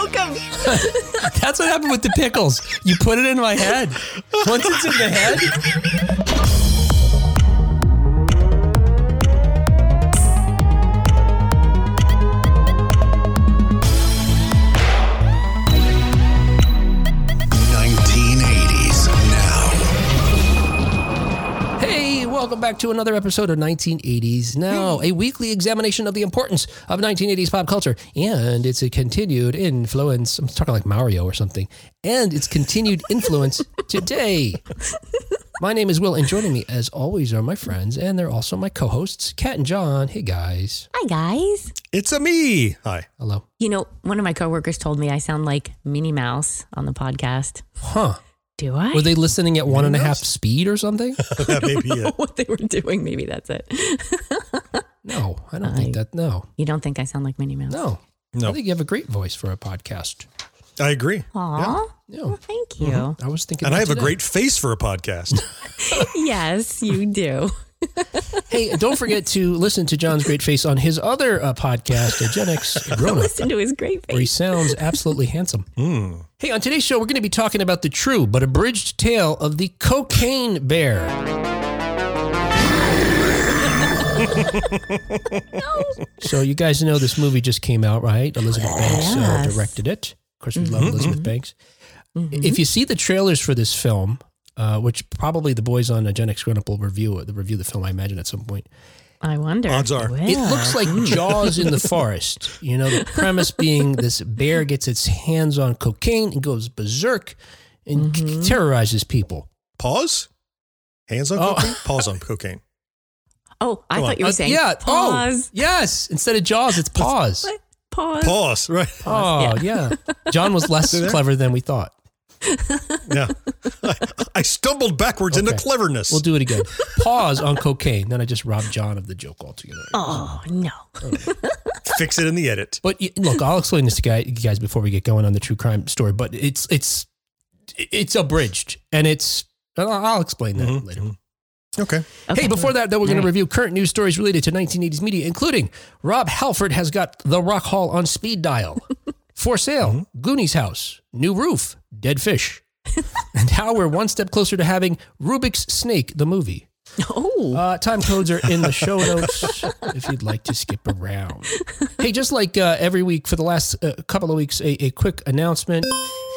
broke them. That's what happened with the pickles. You put it in my head. Once it's in the head. Welcome back to another episode of 1980s Now, a weekly examination of the importance of 1980s pop culture and its continued influence. I'm talking like Mario or something. And its continued influence today. My name is Will, and joining me, as always, are my friends, and they're also my co hosts, Kat and John. Hey, guys. Hi, guys. It's a me. Hi. Hello. You know, one of my coworkers told me I sound like Minnie Mouse on the podcast. Huh. Do I? Were they listening at one and a half speed or something? that may be it. what they were doing. Maybe that's it. No, I don't think I- that. No, You don't think I sound like Minnie Mouse? no. No. I think you have a great voice for a podcast. I agree. Aw. Yeah. Well, thank you. Mm-hmm. I was thinking And I that have a today. great face for a podcast. yes, you do. Hey, don't forget to listen to John's great face on his other uh, podcast, uh, Gen X Grown Up, Listen to his great face. where he sounds absolutely handsome. Hey, on today's show, we're going to be talking about the true but abridged tale of the cocaine bear. So, you guys know this movie just came out, right? Elizabeth Banks uh, directed it. Of course, we love Elizabeth Banks. If you see the trailers for this film, uh, which probably the boys on uh, Gen X Grown Up will review the review the film, I imagine at some point. I wonder. Odds are. They It looks like Jaws in the forest. You know, the premise being this bear gets its hands on cocaine and goes berserk and c- terrorizes people. Pause. Hands on Oh. cocaine. Pause on cocaine. Oh, I Come thought on. you were Uh, saying yeah. pause. Oh, yes. Instead of Jaws, it's pause. Pause. Pause. Right. Oh, yeah. John was less clever than we thought. Yeah. I, I stumbled backwards into cleverness. We'll do it again. Pause on cocaine. Then I just robbed John of the joke altogether. Oh, no. Fix it in the edit. But look, I'll explain this to guy- you guys before we get going on the true crime story. But it's it's it's abridged, and it's I'll I'll explain that mm-hmm. later. Okay. Okay. Hey, before that, though, we're going to review current news stories related to 1980s media, including Rob Halford has got the Rock Hall on speed dial. For sale, mm-hmm. Goonies house, new roof, dead fish. and how we're one step closer to having Rubik's Snake, the movie. Oh, Uh, time codes are in the show notes if you'd like to skip around. Hey, just like uh, every week for the last uh, couple of weeks, a, a quick announcement.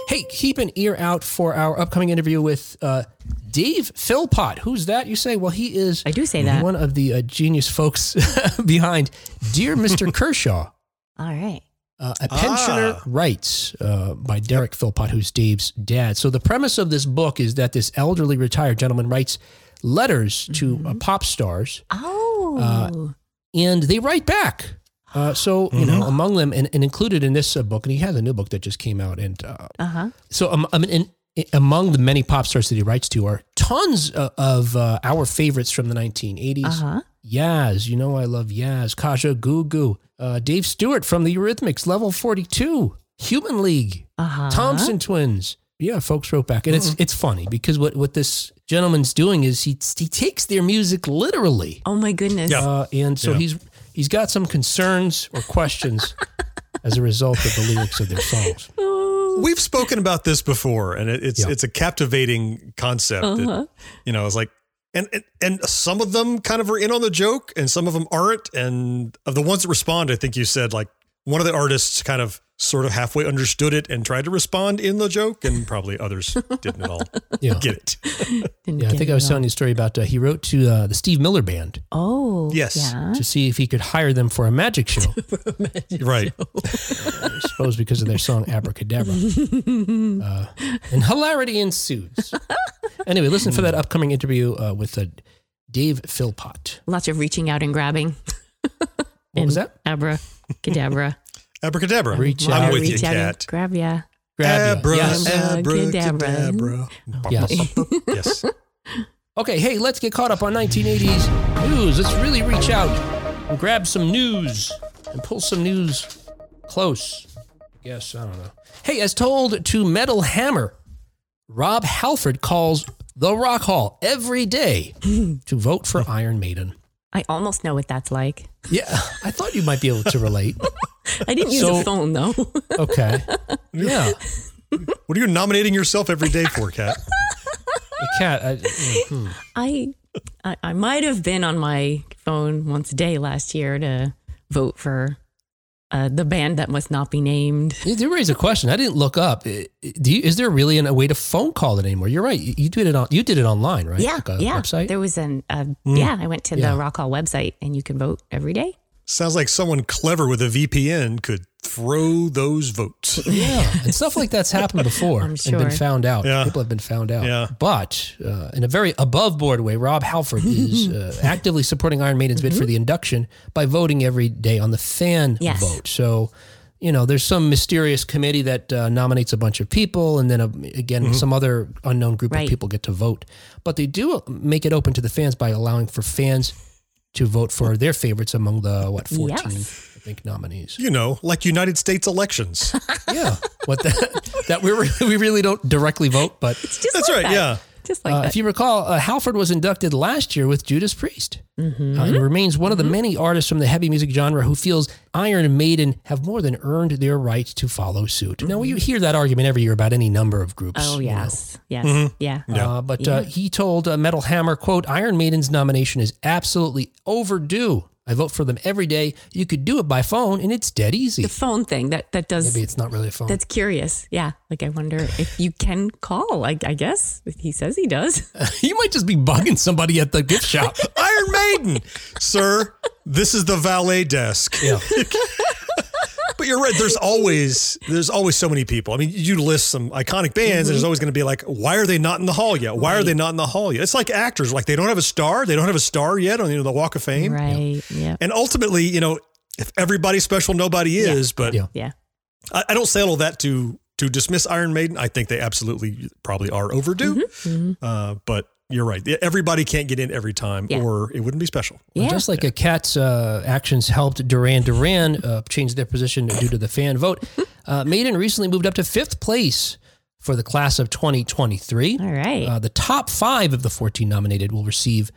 Hey, keep an ear out for our upcoming interview with uh, Dave Philpott. Who's that? You say? Well, he is I do say that. one of the uh, genius folks behind Dear Mr. Kershaw. all right. Uh, a pensioner Ah. writes uh, by Derek Philpott, who's Dave's dad. So the premise of this book is that this elderly retired gentleman writes letters to uh, pop stars, Oh, and they write back. Uh, so you know, among them, and, and included in this uh, book, and he has a new book that just came out, and uh, uh huh. so um, I mean, in, in- among the many pop stars that he writes to are tons uh, of uh, our favorites from the 1980s. Uh huh. Yaz, you know I love Yaz. Kajagoogoo. Uh, Dave Stewart from the Eurythmics, Level 42. Human League. Uh huh. Thompson Twins. Yeah, folks wrote back. And it's it's funny because what, what this gentleman's doing is he he takes their music literally. Oh my goodness. Yeah. Uh, and so Yeah. he's he's got some concerns or questions as a result of the lyrics of their songs. We've spoken about this before, and it, it's Yeah. it's a captivating concept. Uh-huh. That, you know, it's like, and, and some of them kind of are in on the joke, and some of them aren't. And of the ones that respond, I think you said like one of the artists kind of sort of halfway understood it and tried to respond in the joke, and probably others didn't at all Yeah. get it. Didn't Yeah, I think I was telling you a story about uh, he wrote to uh, the Steve Miller Band Oh, Yes. Yeah. to see if he could hire them for a magic show. right. I suppose because of their song Abracadabra. Uh, and hilarity ensues. Anyway, listen for that upcoming interview uh, with uh, Dave Philpott. Lots of reaching out and grabbing. What was that? Abra, cadabra. Abracadabra. Reach I'm out. with you, reach out and Kat. grab ya. Grab you. Abra, Yes. abracadabra. Yes. yes. Okay, hey, let's get caught up on 1980s news. Let's really reach out and grab some news and pull some news close. Yes, I don't know. Hey, as told to Metal Hammer, Rob Halford calls the Rock Hall every day to vote for Iron Maiden. I almost know what that's like. Yeah, I thought you might be able to relate. I didn't use So- a phone though. Okay. Yeah. What are you nominating yourself every day for, Kat? A cat. I, hmm. I, I I might have been on my phone once a day last year to vote for uh, the band that must not be named. You do raise a question. I didn't look up. Do you, is there really an, a way to phone call it anymore? You're right. You, you did it on. You did it online, right? Yeah, Like a yeah. Website. There was an uh, yeah. I went to Yeah. the Rock Hall website and you can vote every day. Sounds like someone clever with a VPN could throw those votes. Yeah, and stuff like that's happened before I'm and been found out. Yeah. People have been found out. Yeah. But uh, in a very above board way, Rob Halford is uh, actively supporting Iron Maiden's bid for the induction by voting every day on the fan Yes. vote. So, you know, there's some mysterious committee that uh, nominates a bunch of people, and then uh, again, some other unknown group Right. of people get to vote. But they do make it open to the fans by allowing for fans to vote for their favorites among the what 14 Yes. I think nominees. You know, like United States elections. Yeah, what that that we really, we really don't directly vote, but Just That's like right, that. yeah. Just like uh, that. if you recall, uh, Halford was inducted last year with Judas Priest, Mm-hmm. uh, and remains one of the many artists from the heavy music genre who feels Iron Maiden have more than earned their right to follow suit. Now you hear that argument every year about any number of groups. oh you know. yes, yes, yeah. Uh, but uh, he told uh, Metal Hammer, "quote Iron Maiden's nomination is absolutely overdue. I vote for them every day. You could do it by phone, and it's dead easy. The phone thing that that does Maybe it's not really a phone. That's curious. Yeah. Like I wonder if you can call. Like I guess he says he does. you might just be bugging somebody at the gift shop. Iron Maiden, sir. This is the valet desk. yeah. But you're right. There's always there's always so many people. I mean, you list some iconic bands, and there's mm-hmm. always going to be like, why are they not in the hall yet? Why are they not in the hall yet? It's like actors, like they don't have a star. They don't have a star yet on you know, the Walk of Fame. right. Yeah. And ultimately, you know, if everybody's special, nobody is. But Yeah. Yeah. I, I don't say all that to to dismiss Iron Maiden. I think they absolutely probably are overdue. Mm-hmm. Mm-hmm. Uh, but you're right. Everybody can't get in every time, Yeah. or it wouldn't be special. Yeah. Just like a cat's uh, actions helped Duran Duran uh, change their position due to the fan vote, uh, Maiden recently moved up to fifth place for the class of 2023. All right. Uh, the top five of the 14 nominated will receive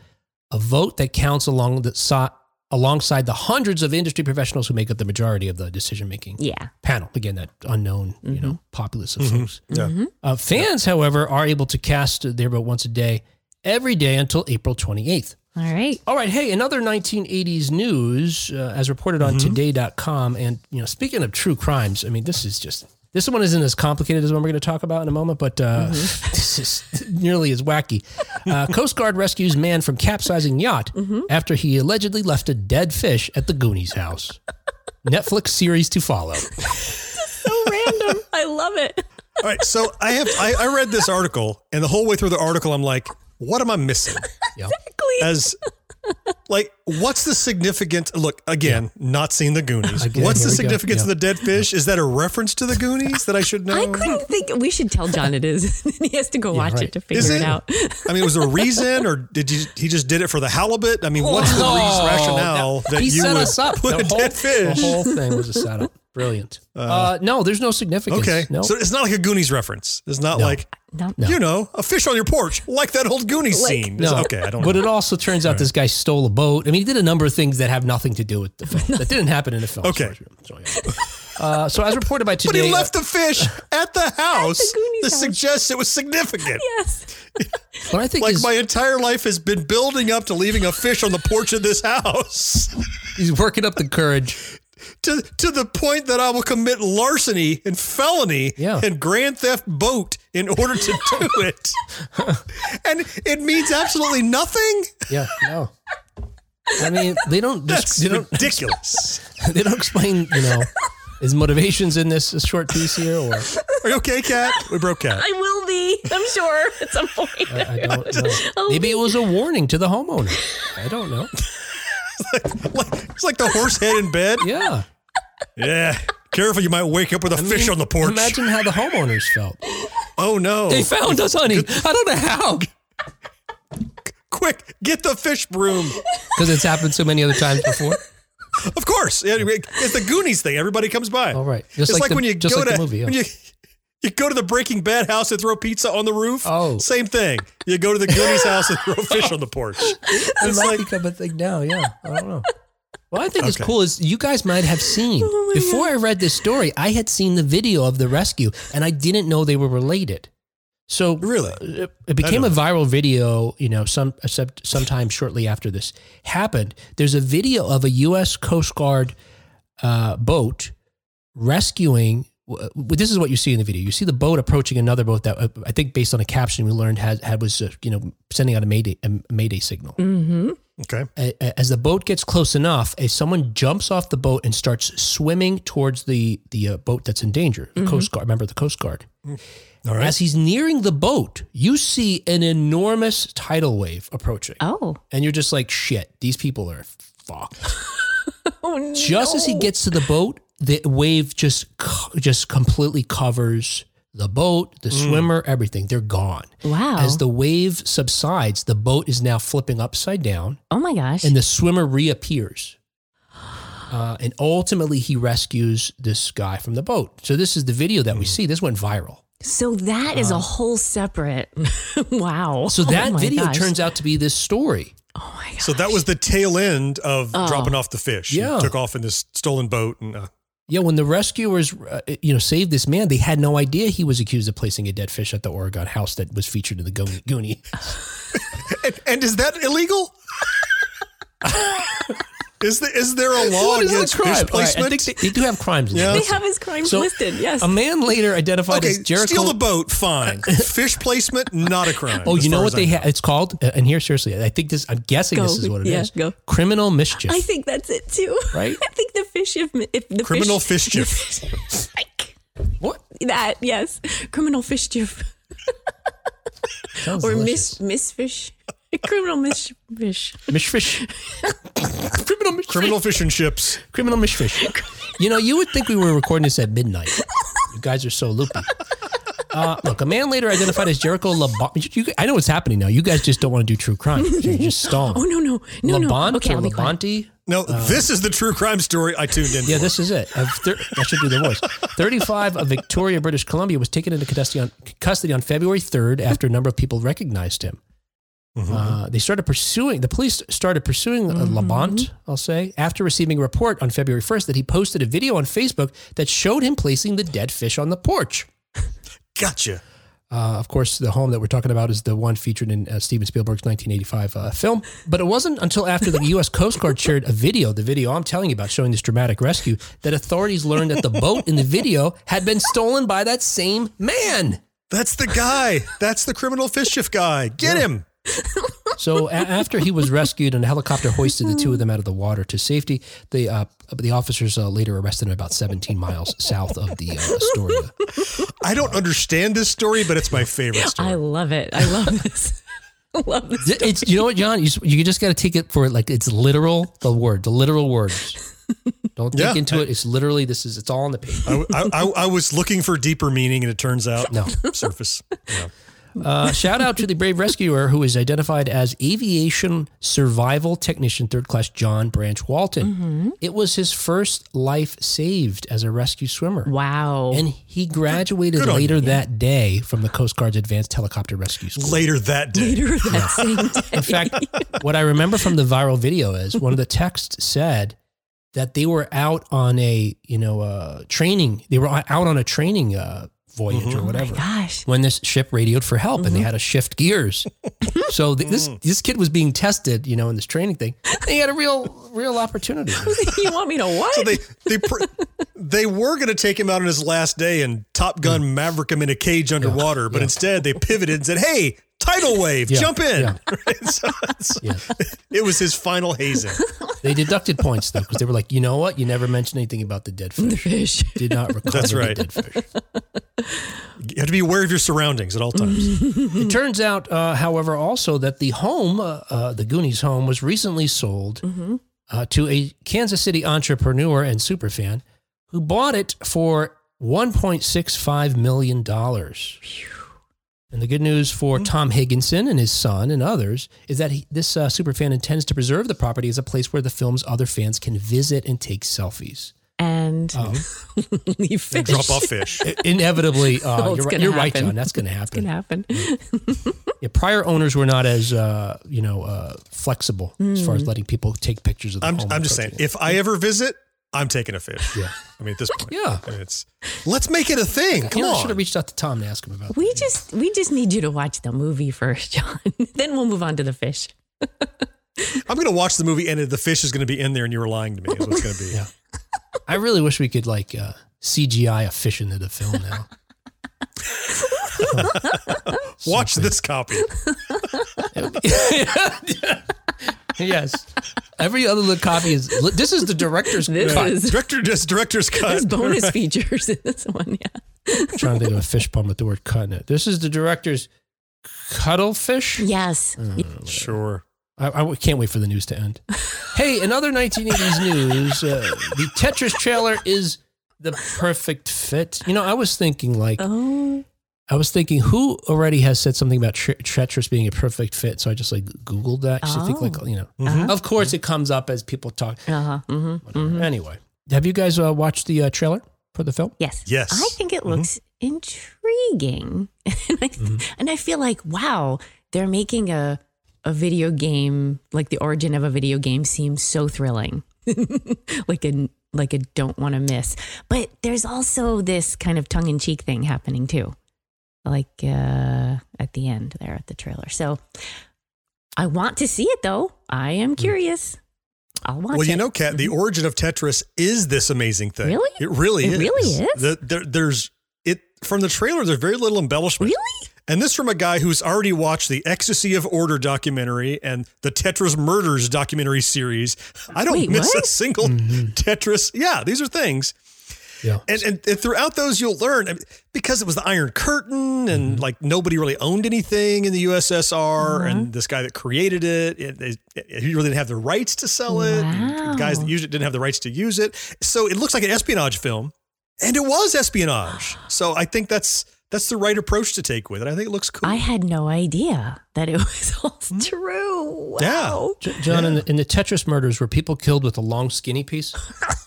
a vote that counts along the so- alongside the hundreds of industry professionals who make up the majority of the decision making yeah. panel. Again, that unknown, you know, populace of folks. Yeah. Uh, fans, however, are able to cast their vote once a day, every day until April 28th. All right. All right. Hey, another 1980s news, uh, as reported on today.com. And, you know, speaking of true crimes, I mean, this is just, this one isn't as complicated as one we're going to talk about in a moment, but uh, this is nearly as wacky. Uh, Coast Guard rescues man from capsizing yacht after he allegedly left a dead fish at the Goonies house. Netflix series to follow. So random. I love it. All right. So I have I, I read this article, and the whole way through the article, I'm like, what am I missing? Yeah. As like, what's the significance? Look, again, not seeing the Goonies. Again, what's the we go. significance of the dead fish? Is that a reference to the Goonies that I should know? I couldn't think. We should tell John it is. he has to go watch right. it to figure Is it it? out. I mean, was there a reason, or did you, he just did it for the halibut? I mean, what's the Oh, rationale that- that he you set would us up. put The a whole, dead fish? the whole thing was a setup. Brilliant. Uh, no, there's no significance. Okay, No. so it's not like a Goonies reference. It's not like No. you know a fish on your porch, like that old Goonies Like- scene. It's- No. okay, I don't. Know. But know. it also turns out this guy stole a boat. I mean, he did a number of things that have nothing to do with the film. that didn't happen in the film. Okay. So, yeah. uh, so as reported by today, But he left the fish at the house. Goonies that house. suggests it was significant. Yes. what I think Like is my entire life has been building up to leaving a fish on the porch of this house he's working up the courage. to to the point that I will commit larceny and felony Yeah. and grand theft boat in order to do it. and it means absolutely nothing. Yeah, no. I mean, they don't. That's they don't. ridiculous. They don't explain. You know, his motivations in this short piece here, or Are you okay, Kat? We broke Kat. I will be. I'm sure at some point. I don't know. Maybe it was a warning to the homeowner. I don't know. Like, it's like the horse head in bed. Yeah. Yeah. Careful, you might wake up with a fish on the porch. Imagine how the homeowners felt. oh no. They found us, honey. I don't know how. Quick, get the fish broom. Because it's happened so many other times before. Of course. Yeah, It's the Goonies thing. Everybody comes by. All right. Just it's like like, the- when you just go like the to movie, yeah. when you you go to the Breaking Bad house and throw pizza on the roof. Oh. Same thing. You go to the Goonies house and throw fish on the porch. It It's might like become a thing now. Yeah. I don't know. Well, I think is Okay. cool is you guys might have seen Oh before I read this story. I had seen the video of the rescue, and I didn't know they were related. So Really? it, it became a viral video. You know, some except sometime shortly after this happened. There's a video of a U.S. Coast Guard uh, boat rescuing. W- w- This is what you see in the video. You see the boat approaching another boat that uh, I think, based on a caption we learned, had, had was uh, you know sending out a mayday a mayday signal Mm-hmm. Okay. a- a- as the boat gets close enough, as someone jumps off the boat and starts swimming towards the the uh, boat that's in danger, the Coast Guard. Remember the Coast Guard. All right. As he's nearing the boat, you see an enormous tidal wave approaching, Oh. and you're just like, "Shit, these people are fucked." Oh no. just as he gets to the boat, the wave just just completely covers the boat, the swimmer, everything. They're gone. Wow. As the wave subsides, the boat is now flipping upside down oh my gosh. and the swimmer reappears. Uh, and ultimately, he rescues this guy from the boat. So this is the video that we see. This went viral. so that is a whole separate. wow. Uh, So Oh that my video gosh. turns out to be this story. Oh my god. So that was the tail end of Oh. dropping off the fish. He Yeah. took off in this stolen boat and uh, Yeah, when the rescuers, uh, you know, saved this man, they had no idea he was accused of placing a dead fish at the Oregon house that was featured in the Goonie. Goonie. and, and is that illegal? is the, is there a law What is the against crime? fish All right, placement? I think they, they do have crimes. Yeah. they have his crimes So, listed. Yes. A man later identified okay, as Jericho. steal the boat, fine. fish placement, not a crime. Oh, you know what they have? It's called, uh, and here, seriously, I think this, I'm guessing this is what it is. Yeah, go. Criminal mischief. I think that's it too. Right? I think the fish if, if the Criminal fish, mischief. what? that yes, criminal mischief or delicious. miss misfish. Criminal misfish. Mishfish. criminal mishfish. Criminal fish and chips. criminal mishfish. You know, you would think we were recording this at midnight. You guys are so loopy. Uh, look, a man later identified as Jericho Labonte. You, I know what's happening now. You guys just don't want to do true crime. You're just stalling. Oh no no no no. Okay, or I'll. Labonte? No, this is the true crime story I tuned in Yeah, for. this is it. Thir- I should do the voice. 35 of Victoria, British Columbia was taken into custody on, custody on February 3rd after a number of people recognized him. Uh, they started pursuing, the police started pursuing uh, Labonte, I'll say, after receiving a report on February 1st that he posted a video on Facebook that showed him placing the dead fish on the porch. Gotcha. Uh, of course, the home that we're talking about is the one featured in uh, Steven Spielberg's 1985 uh, film. But it wasn't until after the U.S. Coast Guard shared a video, the video I'm telling you about showing this dramatic rescue, that authorities learned that the boat in the video had been stolen by that same man. That's the guy. That's the criminal fish shift guy. Get him. So a- after he was rescued and a helicopter hoisted the two of them out of the water to safety, the uh, the officers uh, later arrested him about 17 miles south of the uh, Astoria. I don't understand this story, but it's my favorite story. I love it. I love this. I love this. Th- It's you know what, John. You, you just got to take it for like it's literal. The word, the literal words. Don't think Yeah. into it. It's literally this is. It's all on the page. I, I, I, I was looking for deeper meaning, and it turns out No. surface. Yeah. Uh, shout out to the brave rescuer who is identified as aviation survival technician third class John Branch Walton. It was his first life saved as a rescue swimmer. Wow. And he graduated Good later that day from the Coast Guard's Advanced Helicopter Rescue School. Later that day. Later that same day. In fact, what I remember from the viral video is one of the texts said that they were out on a, you know, uh, training. They were out on a training uh, voyage mm-hmm. or oh whatever. Gosh. when this ship radioed for help and they mm-hmm. had to shift gears. so th- this mm. this kid was being tested, you know, in this training thing. He had a real real opportunity. you want me to what? So they they pr- they were going to take him out on his last day and Top Gun Maverick him in a cage underwater, but instead they pivoted and said, "Hey, tidal wave, Yeah, jump in!" yeah. Right? So it's- Yeah. It was his final hazing. They deducted points though because they were like, you know what? You never mentioned anything about the dead the fish. fish. Did not recover That's the right. dead fish. You have to be aware of your surroundings at all times. It turns out, uh, however, also that the home, uh, uh, the Goonies home, was recently sold uh, to a Kansas City entrepreneur and superfan who bought it for $1.65 million. And the good news for Tom Higginson and his son and others is that he, this uh, superfan intends to preserve the property as a place where the film's other fans can visit and take selfies. and leave fish. And drop off fish. Inevitably, uh, Oh, you're, right, you're right. John. That's going to It's gonna happen. happen. Yeah, prior owners were not as uh, you know uh, flexible as Hmm. far as letting people take pictures of. The I'm, home I'm just saying, if I ever visit, I'm taking a fish. Yeah. I mean, at this point, Yeah. I mean, it's let's make it a thing. Come you know, I should have reached out to Tom to ask him about. We just we just need you to watch the movie first, John. then we'll move on to the fish. I'm going to watch the movie, and the fish is going to be in there, and you were lying to me. Is what's going to be. Yeah. I really wish we could like uh, CGI a fish into the film now. Watch this copy. Yes. Every other little copy is. This is the director's This cut. is Director, just director's cut. there's bonus features in this one. Yeah. I'm trying to think of a fish pun with the word cut in it. This is the director's cuttlefish. Yes. Sure. I, I can't wait for the news to end. hey, in other 1980s news, uh, the Tetris trailer is the perfect fit. You know, I was thinking like, Oh. I was thinking who already has said something about tre- Tetris being a perfect fit. So I just like Googled that. 'cause I think like, you know, Uh-huh. of course it comes up as people talk. Uh-huh. hmm Whatever. Anyway, have you guys uh, watched the uh, trailer for the film? Yes. Yes. I think it looks intriguing. and, I, and I feel like, wow, they're making a a video game like the origin of a video game seems so thrilling. like a like a don't want to miss. But there's also this kind of tongue in cheek thing happening too. Like uh at the end there at the trailer. So I want to see it though. I am hmm. curious. I'll watch Well, it. you know, Kat, the mm-hmm. origin of Tetris is this amazing thing. Really? It really It is. really is? The, there, there's it from the trailer. There's very little embellishment. Really? And this from a guy who's already watched the Ecstasy of Order documentary and the Tetris Murders documentary series. I don't Wait, miss a what? single mm-hmm. Tetris. Yeah, these are things. Yeah. And, and, and throughout those, you'll learn I mean, because it was the Iron Curtain and mm-hmm. like nobody really owned anything in the USSR. Mm-hmm. And this guy that created it, it, it- he really didn't have the rights to sell it. And the guys that used it didn't have the rights to use it. So it looks like an espionage film. And it was espionage. So I think that's that's the right approach to take with it. I think it looks cool. I had no idea that it was all hmm? true. Yeah. Wow. J- John, in, the, in the Tetris murders, were people killed with a long skinny piece?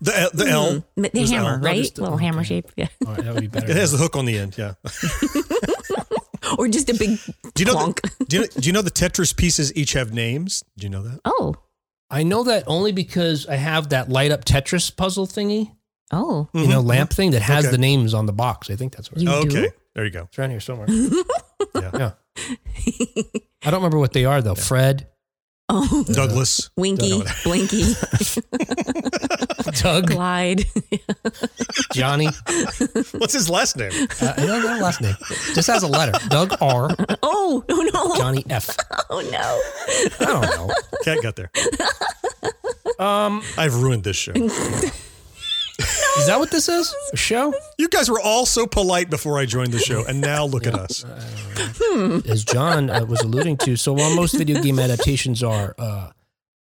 the the L. Mm, the hammer, L. No, right? just the- Little hammer shape, yeah. All right, that would be better. It has a hook on the end. Yeah. Or just a big Do you know? clonk. The, do you know? Do you know the Tetris pieces each have names? Do you know that? oh, I know that only because I have that light up Tetris puzzle thingy, oh, you know, lamp thing that has Okay. the names on the box. I think that's where You okay. do? There you go. it's around here somewhere. Yeah. yeah. I don't remember what they are though. Fred, oh, Douglas. Winky, No. Blinky, Doug, Clyde. Johnny. What's his last name? Uh, I don't know last name. Just has a letter. Doug R. Oh, oh no. Johnny F. Oh no. I don't know. Kat got there. Um, I've ruined this show. is that what this is? A show? You guys were all so polite before I joined the show, and now look at us. As John uh, was alluding to, so while most video game adaptations are uh,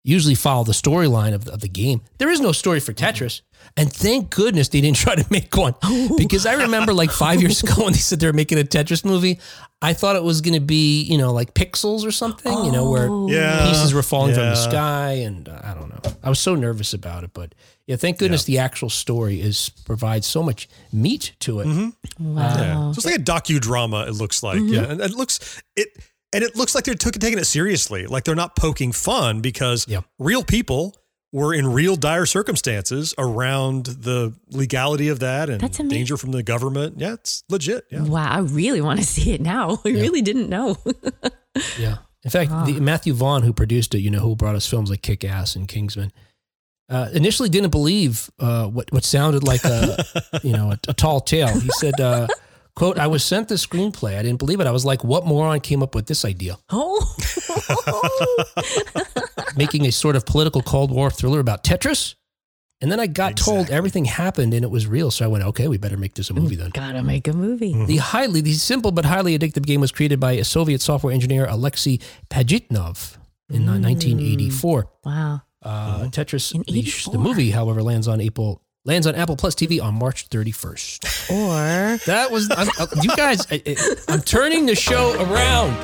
usually follow the storyline of the, of the game, there is no story for Tetris. And thank goodness they didn't try to make one. Because I remember like five years ago when they said they were making a Tetris movie, I thought it was going to be, you know, like pixels or something, you know, where Yeah. pieces were falling from the sky. And uh, I don't know. I was so nervous about it. But yeah, thank goodness the actual story is provides so much meat to it. Mm-hmm. Wow. Yeah. So it's like a docudrama. It looks like, yeah, and it looks it, and it looks like they're took, taking it seriously. Like they're not poking fun because Yeah. real people were in real dire circumstances around the legality of that and That's amazing. danger from the government. Yeah, it's legit. Yeah. Wow, I really want to see it now. I really didn't know. Yeah. In fact, the, Matthew Vaughn, who produced it, you know, who brought us films like Kick Ass and Kingsman, uh, initially didn't believe uh, what what sounded like a you know a, a tall tale. He said, uh, "quote I was sent the screenplay. I didn't believe it. I was like, what moron came up with this idea? oh, Making a sort of political Cold War thriller about Tetris." And then I got told everything happened and it was real. So I went, okay, we better make this a movie then. gotta make a movie. The highly, the simple but highly addictive game was created by a Soviet software engineer Alexei Pajitnov in uh, 1984. Wow. Uh, Tetris, In the, the movie, however, lands on April lands on Apple Plus TV on March 31st. Or That was I'm, uh, you guys. I, I'm turning the show around.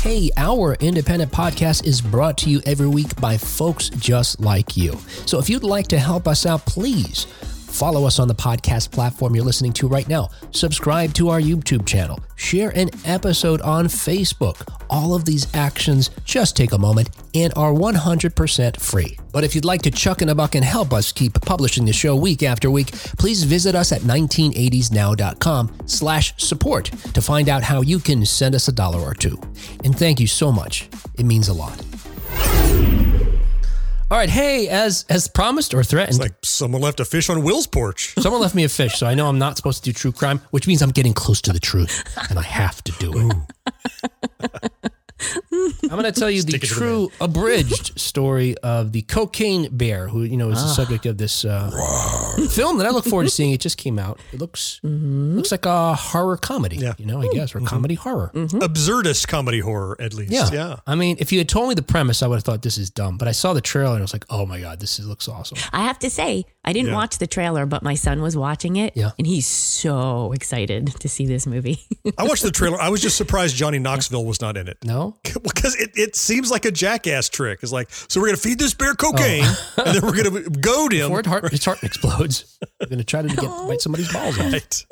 Hey, our independent podcast is brought to you every week by folks just like you. So if you'd like to help us out, please follow us on the podcast platform you're listening to right now. Subscribe to our YouTube channel. Share an episode on Facebook. All of these actions just take a moment and are 100% free. But if you'd like to chuck in a buck and help us keep publishing the show week after week, please visit us at 1980snow.com slash support to find out how you can send us a dollar or two. And thank you so much. It means a lot. All right, hey, as as promised or threatened, It's like someone left a fish on Will's porch. someone left me a fish, so I know I'm not supposed to do true crime, which means I'm getting close to the truth, and I have to do it. I'm going to tell you the Stick it to the true abridged story of the cocaine bear, who you know is the ah. subject of this uh, film that I look forward to seeing. It just came out. It looks mm-hmm. looks like a horror comedy, Yeah. you know, I guess, or mm-hmm. comedy horror. Mm-hmm. Absurdist comedy horror, at least. Yeah. Yeah. I mean, if you had told me the premise, I would have thought this is dumb. But I saw the trailer and I was like, oh my god, this is, looks awesome. I have to say, I didn't Yeah. watch the trailer, but my son was watching it, Yeah. and he's so excited to see this movie. I watched the trailer. I was just surprised Johnny Knoxville was not in it. No, Because it, it seems like a jackass trick. It's like, so we're going to feed this bear cocaine oh. and then we're going to goad him. before it heart, his heart explodes, we're going to try to get bite somebody's balls off. Right.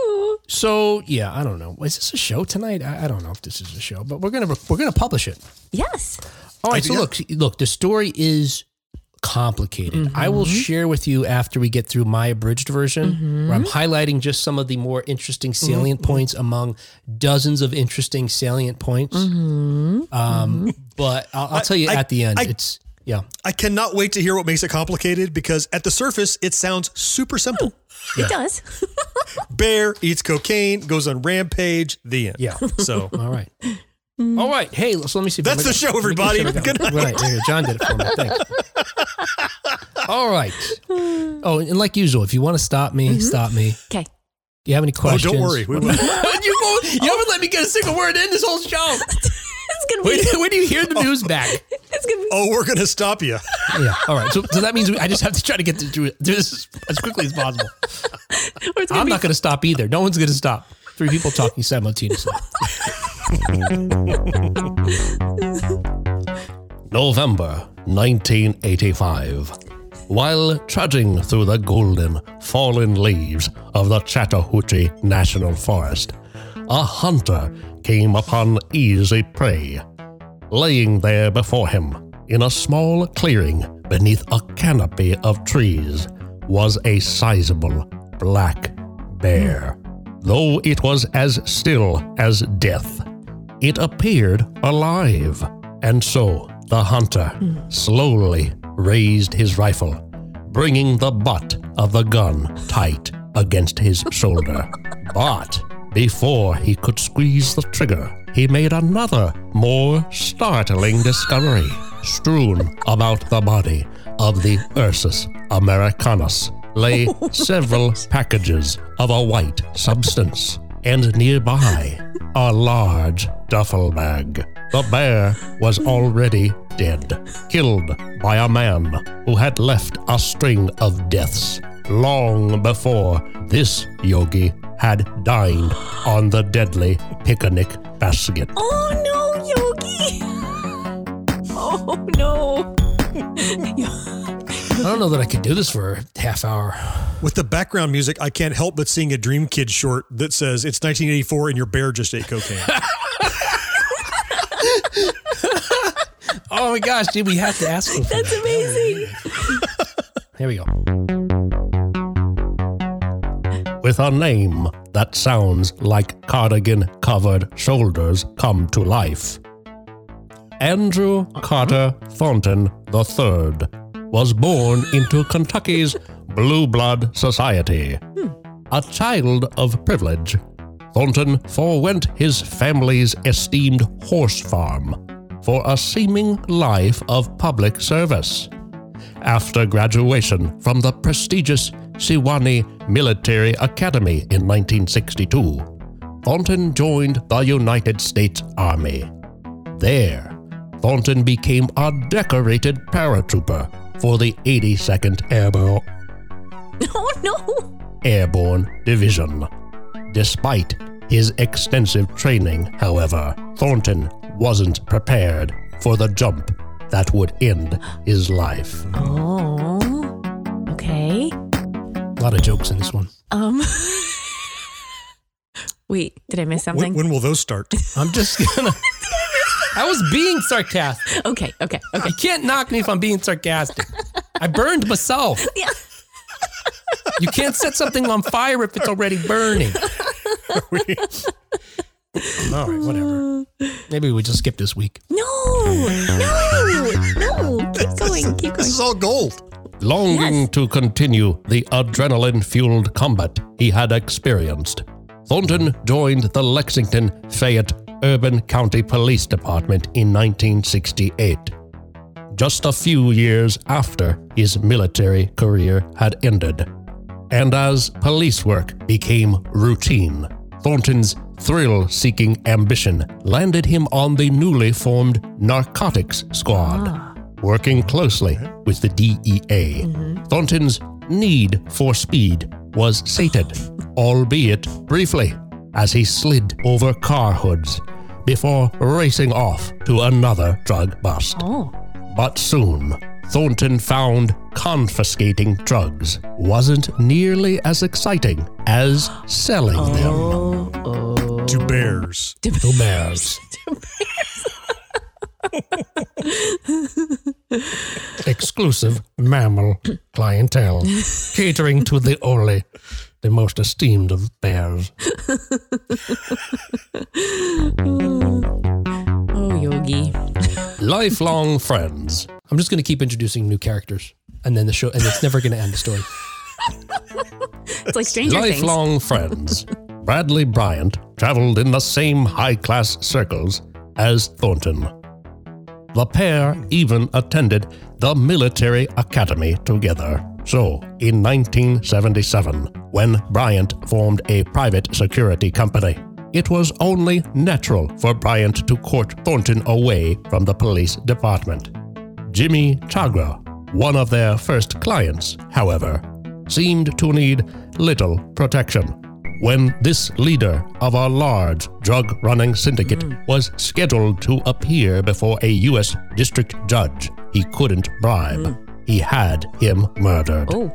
So yeah, I don't know. Is this a show tonight? I, I don't know if this is a show, but we're gonna we're gonna publish it. yes. All right. So yeah. look, look. The story is complicated. I will mm-hmm. share with you after we get through my abridged version, mm-hmm. where I'm highlighting just some of the more interesting salient mm-hmm. points among dozens of interesting salient points. Um, but I'll, I'll tell you I- at the end. I- it's yeah. I cannot wait to hear what makes it complicated because at the surface, it sounds super simple. Oh, it does. Bear eats cocaine, goes on rampage, the end. Yeah. So All right. Mm-hmm. All right. Hey, so let me see. if That's the show, everybody. Let me get- Right. there. John did it for me. Thanks. All right. Oh, and like usual, if you want to stop me, mm-hmm. stop me. Okay. Do you have any oh, questions? don't worry. We will. you, won't, you haven't let me get a single word in this whole show. It's gonna When, be. when do you hear the news back? It's gonna be. Oh, we're going to stop you. Yeah. All right. So, so that means we, I just have to try to get to do this as, as quickly as possible. Or it's gonna I'm be not going to stop either. No one's going to stop. Three people talking simultaneously. November 1985. While trudging through the golden, fallen leaves of the Chattahoochee National Forest, a hunter came upon easy prey. Laying there before him, in a small clearing beneath a canopy of trees, was a sizable black bear. Though it was as still as death, it appeared alive. And so the hunter slowly raised his rifle, bringing the butt of the gun tight against his shoulder. But before he could squeeze the trigger, he made another, more startling discovery. Strewn about the body of the Ursus americanus lay several packages of a white substance, and nearby, a large duffel bag. The bear was already dead, killed by a man who had left a string of deaths long before this yogi had dined on the deadly picnic basket. Oh no, Yogi! Oh no! I don't know that I could do this for a half hour. With the background music, I can't help but seeing a Dream Kid short that says it's 1984 and your bear just ate cocaine. Oh my gosh, dude, we have to ask for That's that. amazing. Here we go. with a name that sounds like cardigan covered shoulders come to life. Andrew Carter Thornton III was born into Kentucky's Blue Blood Society. Hmm. A child of privilege, Thornton forewent his family's esteemed horse farm for a seeming life of public service. After graduation from the prestigious Sewanee Military Academy in 1962, Thornton joined the United States Army. There, Thornton became a decorated paratrooper for the 82nd Airborne, Oh no! Airborne Division. Despite his extensive training, however, Thornton wasn't prepared for the jump that would end his life. Oh. Okay. A lot of jokes in this one. Um. Wait, did I miss When, something? when will those start? I'm just gonna. I was being sarcastic. okay, okay, okay. You can't knock me if I'm being sarcastic. I burned myself. Yeah. You can't set something on fire if it's already burning. All right, whatever. Maybe we just skip this week. No, no, no. Keep going, keep This going. is all gold. Longing Yes. to continue the adrenaline fueled combat he had experienced, Thornton joined the Lexington Fayette Urban County Police Department in 1968, just a few years after his military career had ended. And as police work became routine, Thornton's thrill seeking ambition landed him on the newly formed Narcotics Squad ah. working closely with the DEA. Mm-hmm. Thornton's need for speed was sated, albeit briefly, as he slid over car hoods before racing off to another drug bust. Oh, But soon, Thornton found confiscating drugs wasn't nearly as exciting as selling oh, them. oh, oh. To bears. Two bears. Exclusive mammal clientele, catering to the only, the most esteemed of bears. Oh, Yogi. Lifelong friends. I'm just going to keep introducing new characters, and then the show, and it's never going to end the story. It's like Stranger Things. Lifelong friends. Bradley Bryant traveled in the same high class circles as Thornton. The pair even attended the military academy together. So, in 1977, when Bryant formed a private security company, it was only natural for Bryant to court Thornton away from the police department. Jimmy Chagra, one of their first clients, however, seemed to need little protection. When this leader of a large drug running syndicate hmm. was scheduled to appear before a U.S. district judge he couldn't bribe, hmm. He had him murdered. Oh.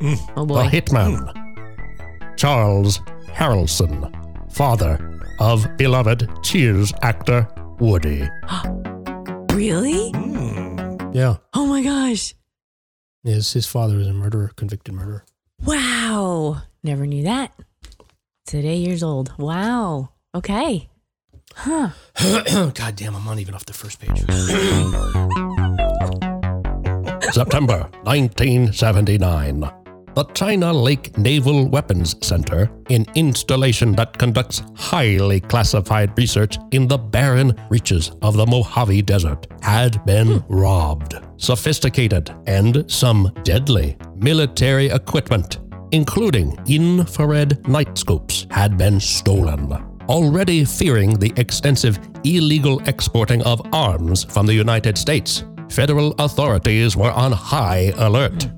Mm. Oh boy. The boy. hitman, mm. Charles Harrelson, father of beloved Cheers actor Woody. Really? Mm. Yeah, Oh my gosh. Yes, his father is a murderer, convicted murderer. Wow. Never knew that. Today years old. Wow. Okay. Huh. God damn, I'm not even off the first page. September 1979. The China Lake Naval Weapons Center, an installation that conducts highly classified research in the barren reaches of the Mojave Desert, had been hmm. robbed. Sophisticated and some deadly military equipment, including infrared night scopes, had been stolen. Already fearing the extensive illegal exporting of arms from the United States, federal authorities were on high alert.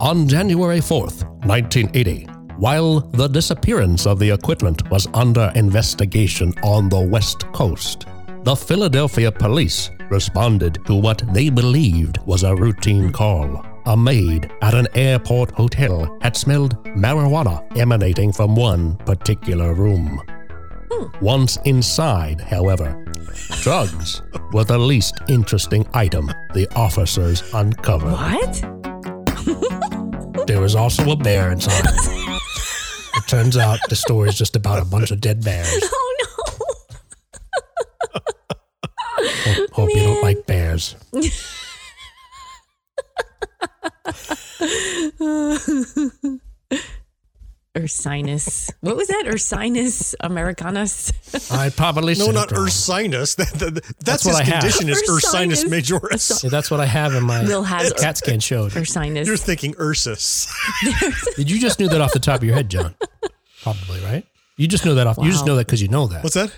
On January 4th, 1980, while the disappearance of the equipment was under investigation on the West Coast, the Philadelphia police responded to what they believed was a routine call. A maid at an airport hotel had smelled marijuana emanating from one particular room. Once inside, however, drugs were the least interesting item the officers uncovered. What? There was also a bear inside. it turns out the story is just about a bunch of dead bears. Oh Hope, hope you don't like bears. no. Ursinus. What was that? Ursinus americanus? I probably No, said not it ursinus. That, that, that's, That's his what I have. condition is Ursinus. ursinus majoris. Yeah, that's what I have in my Will has CAT scan showed. Ursinus. You're thinking Ursus. Did you just knew that off the top of your head, John? Probably, right? You just know that off. You just know that because you know that. What's that?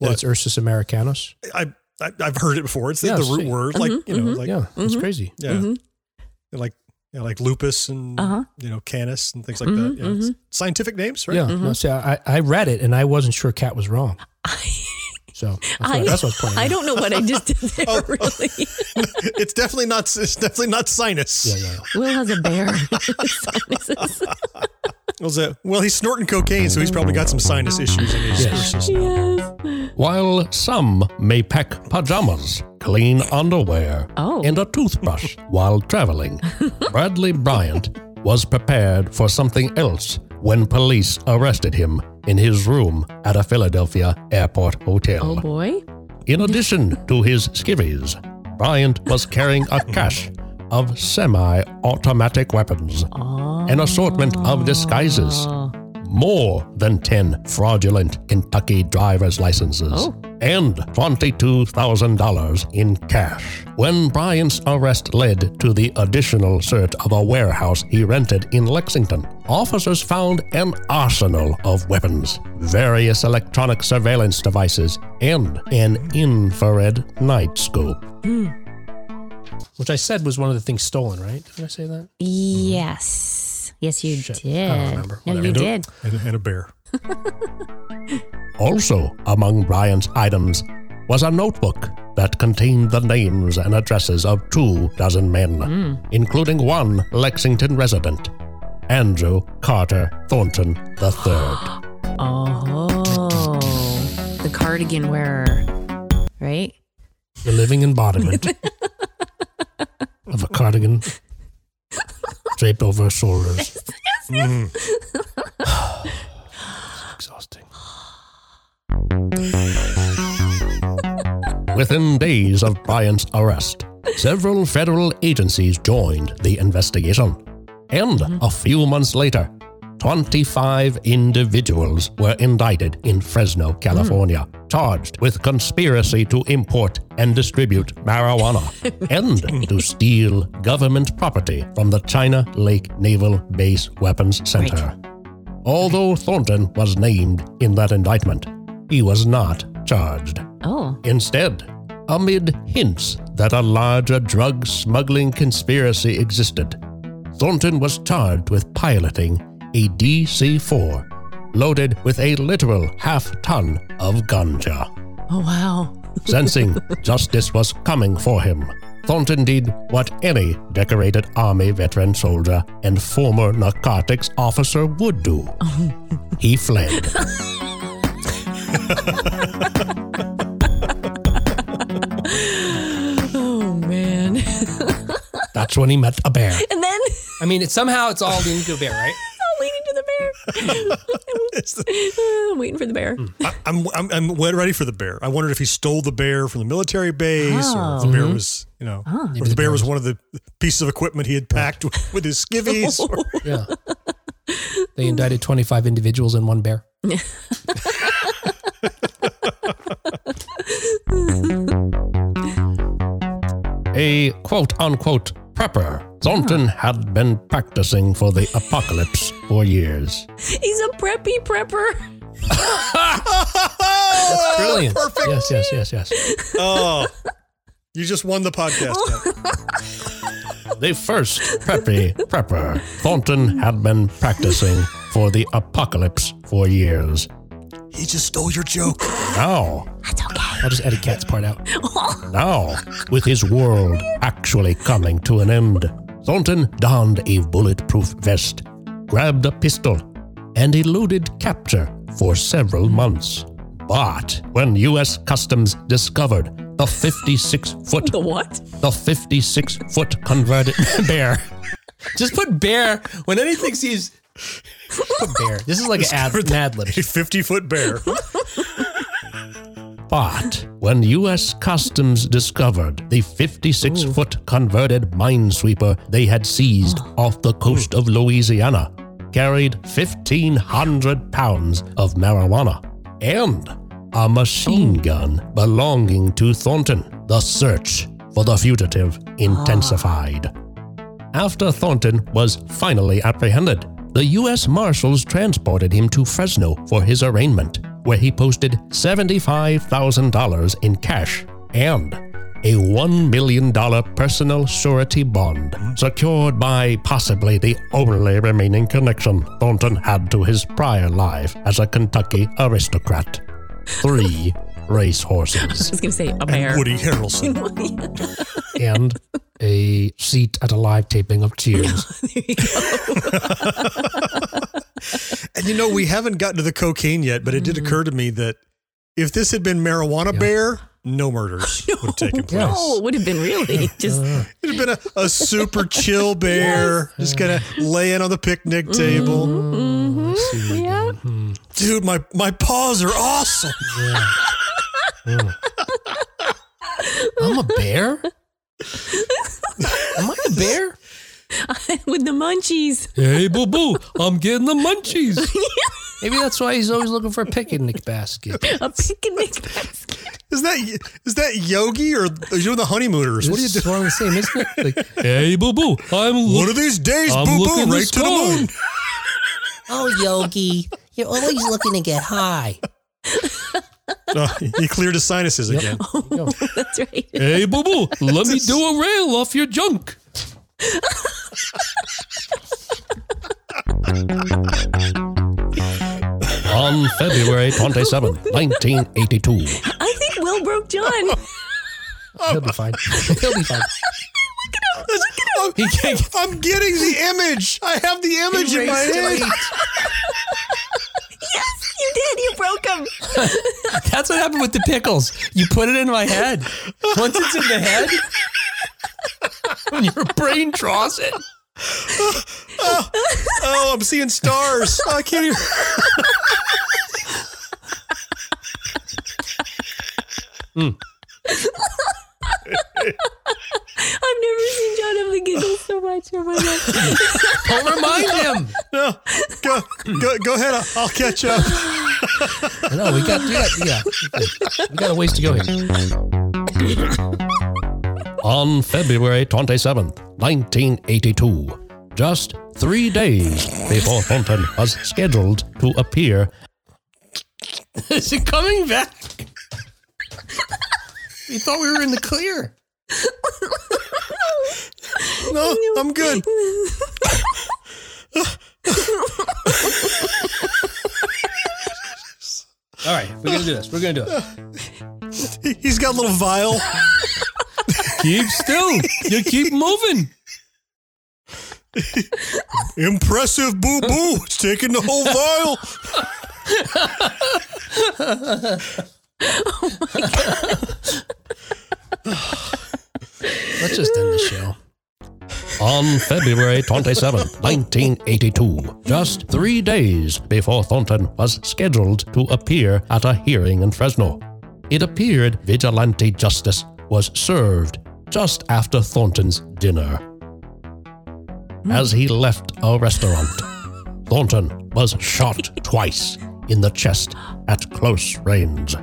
That it's Ursus americanus. I, I I've heard it before. It's the, Yeah, the see. root word, like mm-hmm, you know, mm-hmm. like Yeah, it's mm-hmm. crazy. yeah, like yeah, like lupus and Uh-huh. you know canis and things like that. Yeah, it's scientific names, right? Yeah. No, see, I, I read it and I wasn't sure Kat was wrong. So that's, I, what, that's what's pointing I don't know what I just did there, Oh. really. It's definitely not. It's definitely not sinus. Yeah, yeah. Will has a bear. Sinuses. Was it? Well, he's snorting cocaine, so he's probably got some sinus issues in his Yes. ear yes. While some may pack pajamas, clean underwear, Oh. and a toothbrush while traveling, Bradley Bryant was prepared for something else when police arrested him in his room at a Philadelphia airport hotel. Oh boy. In addition to his skivvies, Bryant was carrying a cache of semi automatic weapons, ah. an assortment of disguises, more than 10 fraudulent Kentucky driver's licenses, Oh. and $22,000 in cash. When Bryant's arrest led to the additional search of a warehouse he rented in Lexington, officers found an arsenal of weapons, various electronic surveillance devices, and an infrared night scope. Hmm. Which I said was one of the things stolen, right? Did I say that? Yes. Yes, you Shit, I did. don't remember. No, Whatever. you did. And, and a bear. Also, among Bryant's items was a notebook that contained the names and addresses of two dozen men, hmm. including one Lexington resident, Andrew Carter Thornton III. Oh, the cardigan wearer, right? The living embodiment of a cardigan draped over her shoulders. Mm. Exhausting. Within days of Bryant's arrest, several federal agencies joined the investigation. And a few months later, 25 individuals were indicted in Fresno, California, charged with conspiracy to import and distribute marijuana and to steal government property from the China Lake Naval Base Weapons Center. Although Thornton was named in that indictment, he was not charged. Oh, Instead, amid hints that a larger drug smuggling conspiracy existed, Thornton was charged with piloting a DC 4 loaded with a literal half ton of ganja. oh wow. Sensing justice was coming for him, Thornton did what any decorated Army veteran soldier and former narcotics officer would do. He fled. Oh man. That's when he met a bear. and then I mean, it, somehow it's all leading to a bear, right? All leading to the bear. It's the- I'm waiting for the bear. Hmm. I, I'm, I'm I'm ready for the bear. I wondered if he stole the bear from the military base, or if the Oh. bear was, you know, oh. or if the bear was one of the pieces of equipment he had packed with, with his skivvies. or- Yeah. They indicted 25 individuals and one bear. A quote unquote prepper, Thornton had been practicing for the apocalypse for years. He's a preppy prepper. That's Brilliant. Yes, yes, yes, yes. oh, you just won the podcast. Matt. The first preppy prepper, Thornton had been practicing for the apocalypse for years. he just stole your joke. Now, I'll just edit Kat's part out. Now, with his world actually coming to an end, Thornton donned a bulletproof vest, grabbed a pistol, and eluded capture for several months. But when U.S. Customs discovered the 56 foot, The what? the 56 foot converted bear, Just put bear when anything sees. Put bear. This is like an ad, Mad Lib. A 50 foot bear. But when U.S. Customs discovered the 56 foot converted minesweeper they had seized off the coast of Louisiana, carried 1,500 pounds of marijuana and a machine gun belonging to Thornton, the search for the fugitive intensified. After Thornton was finally apprehended, the U.S. Marshals transported him to Fresno for his arraignment, where he posted $75,000 in cash and a $1 million personal surety bond, secured by possibly the only remaining connection Thornton had to his prior life as a Kentucky aristocrat. Three race I horses, was going to say a bear. And Woody Harrelson. and A seat at a live taping of Cheers. And you know, we haven't gotten to the cocaine yet, but it did occur to me that if this had been marijuana bear, no murders would have taken place. Oh, it would have been really just It'd have been a, a super chill bear, just kind of laying on the picnic mm-hmm. table. Mm-hmm. Mm-hmm. yeah. Hmm. Dude, my, my paws are awesome. Mm. I'm a bear? Am I a bear? with the munchies. Hey, boo boo, I'm getting the munchies. Maybe that's why he's always looking for a picnic basket. A picnic basket. Is that is that Yogi or are you the honeymooners? What are you doing? one the same, isn't it? Like, hey, boo boo, I'm One looking. of these days, I'm boo looking boo, the right to the moon. Oh, Yogi, you're always looking to get high. Oh, he cleared his sinuses again. Oh, that's right. Hey, boo boo, let me do a rail off your junk. on February 27, 1982, I think Will broke John. He'll be fine. He'll be fine. Look at him! He can't I'm getting the image. I have the image in my head. yes, you did. You broke him. That's what happened with the pickles. You put it in my head. Once it's in the head, when your brain draws it. Oh, oh, I'm seeing stars. I can't even. I've never seen John have the giggles so much. Oh my god. Don't remind him. No, go, go, go ahead. I'll, I'll catch up. No, we got, we got, yeah, we got a ways to go here. On February 27, 1982, just three days before Thornton was scheduled to appear Is it coming back? We thought we were in the clear. No, I'm good. All right, we're gonna do this. We're gonna do it. He's got a little vial. Keep still. You keep moving. Impressive, boo boo. It's taking the whole vial. Let's just end the show. on February 27, 1982, just three days before Thornton was scheduled to appear at a hearing in Fresno. It appeared vigilante justice was served just after Thornton's dinner. Hmm. As he left a restaurant, Thornton was shot twice in the chest at close range.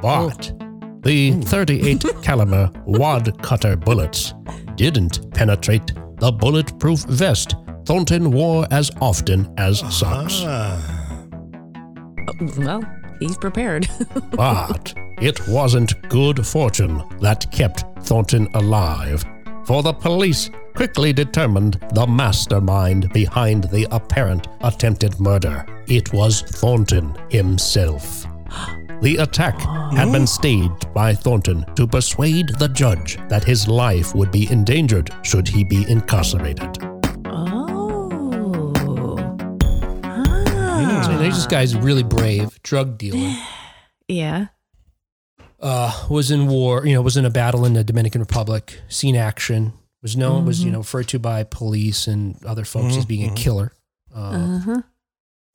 But oh. the hmm. 38 caliber wad cutter bullets didn't penetrate the bulletproof vest Thornton wore as often as socks. Ah. Well, he's prepared. But it wasn't good fortune that kept Thornton alive, for the police quickly determined the mastermind behind the apparent attempted murder. It was Thornton himself. The attack had been staged by Thornton to persuade the judge that his life would be endangered should he be incarcerated. oh. Ah. So this guy's really brave, drug dealer. Yeah. Uh, was in war, you know, was in a battle in the Dominican Republic, seen action, was known, was, you know, referred to by police and other folks as being a killer. Uh, Uh-huh.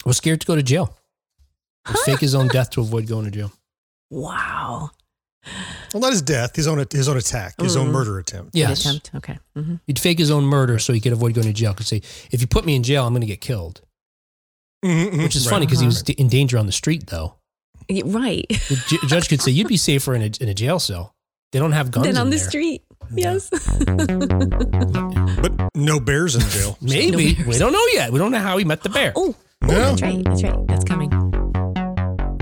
was scared to go to jail. Would fake his own death to avoid going to jail. Wow. Well, not his death, his own his own attack, his own Mm. murder attempt. Yes. Attempt. Okay. Mm-hmm. He'd fake his own murder so he could avoid going to jail. Could say, if you put me in jail, I'm going to get killed. Mhm, Which is right. funny because he was in danger on the street, though. Right. The ju- judge could say, you'd be safer in a, in a jail cell. They don't have guns then on in the there. street. Yes. But no bears in jail. Maybe. we don't know yet. We don't know how he met the bear. oh, oh, that's right. That's right. That's coming.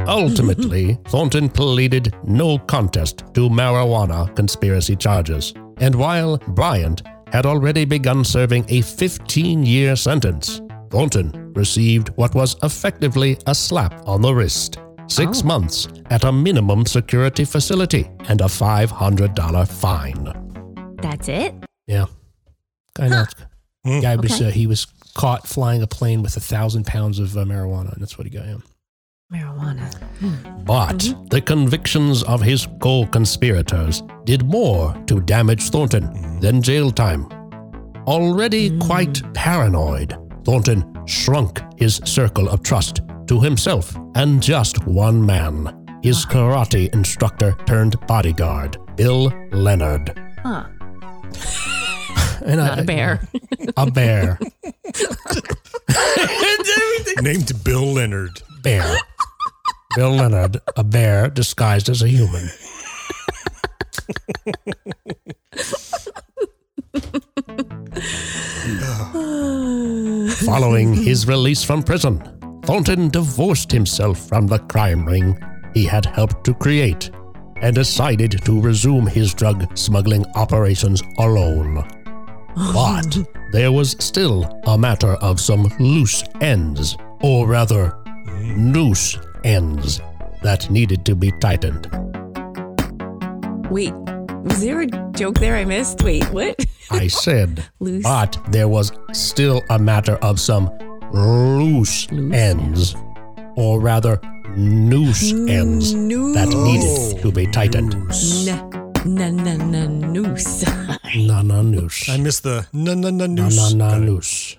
Ultimately, Thornton pleaded no contest to marijuana conspiracy charges. And while Bryant had already begun serving a 15 year sentence, Thornton received what was effectively a slap on the wrist. Six months at a minimum security facility, and a $500 fine. That's it. Yeah. Guy knows. Guy was uh, he was caught flying a plane with a thousand pounds of uh, marijuana, and that's what he got. Him. Marijuana. But the convictions of his co conspirators did more to damage Thornton than jail time. Already quite paranoid, Thornton shrunk his circle of trust to himself and just one man his ah. karate instructor turned bodyguard, Bill Leonard. Huh. And Not I, a bear. A bear. Named Bill Leonard. bear. Bill Leonard, a bear disguised as a human. Following his release from prison, Thornton divorced himself from the crime ring he had helped to create and decided to resume his drug smuggling operations alone. But there was still a matter of some loose ends, or rather, noose ends, that needed to be tightened. Wait, was there a joke there I missed? Wait, what? I said, Loose. but there was still a matter of some loose, ends, or rather, noose ends that needed to be tightened. Na na na na noose. Na na noose. I missed the na na na Na noose. na Got it. noose.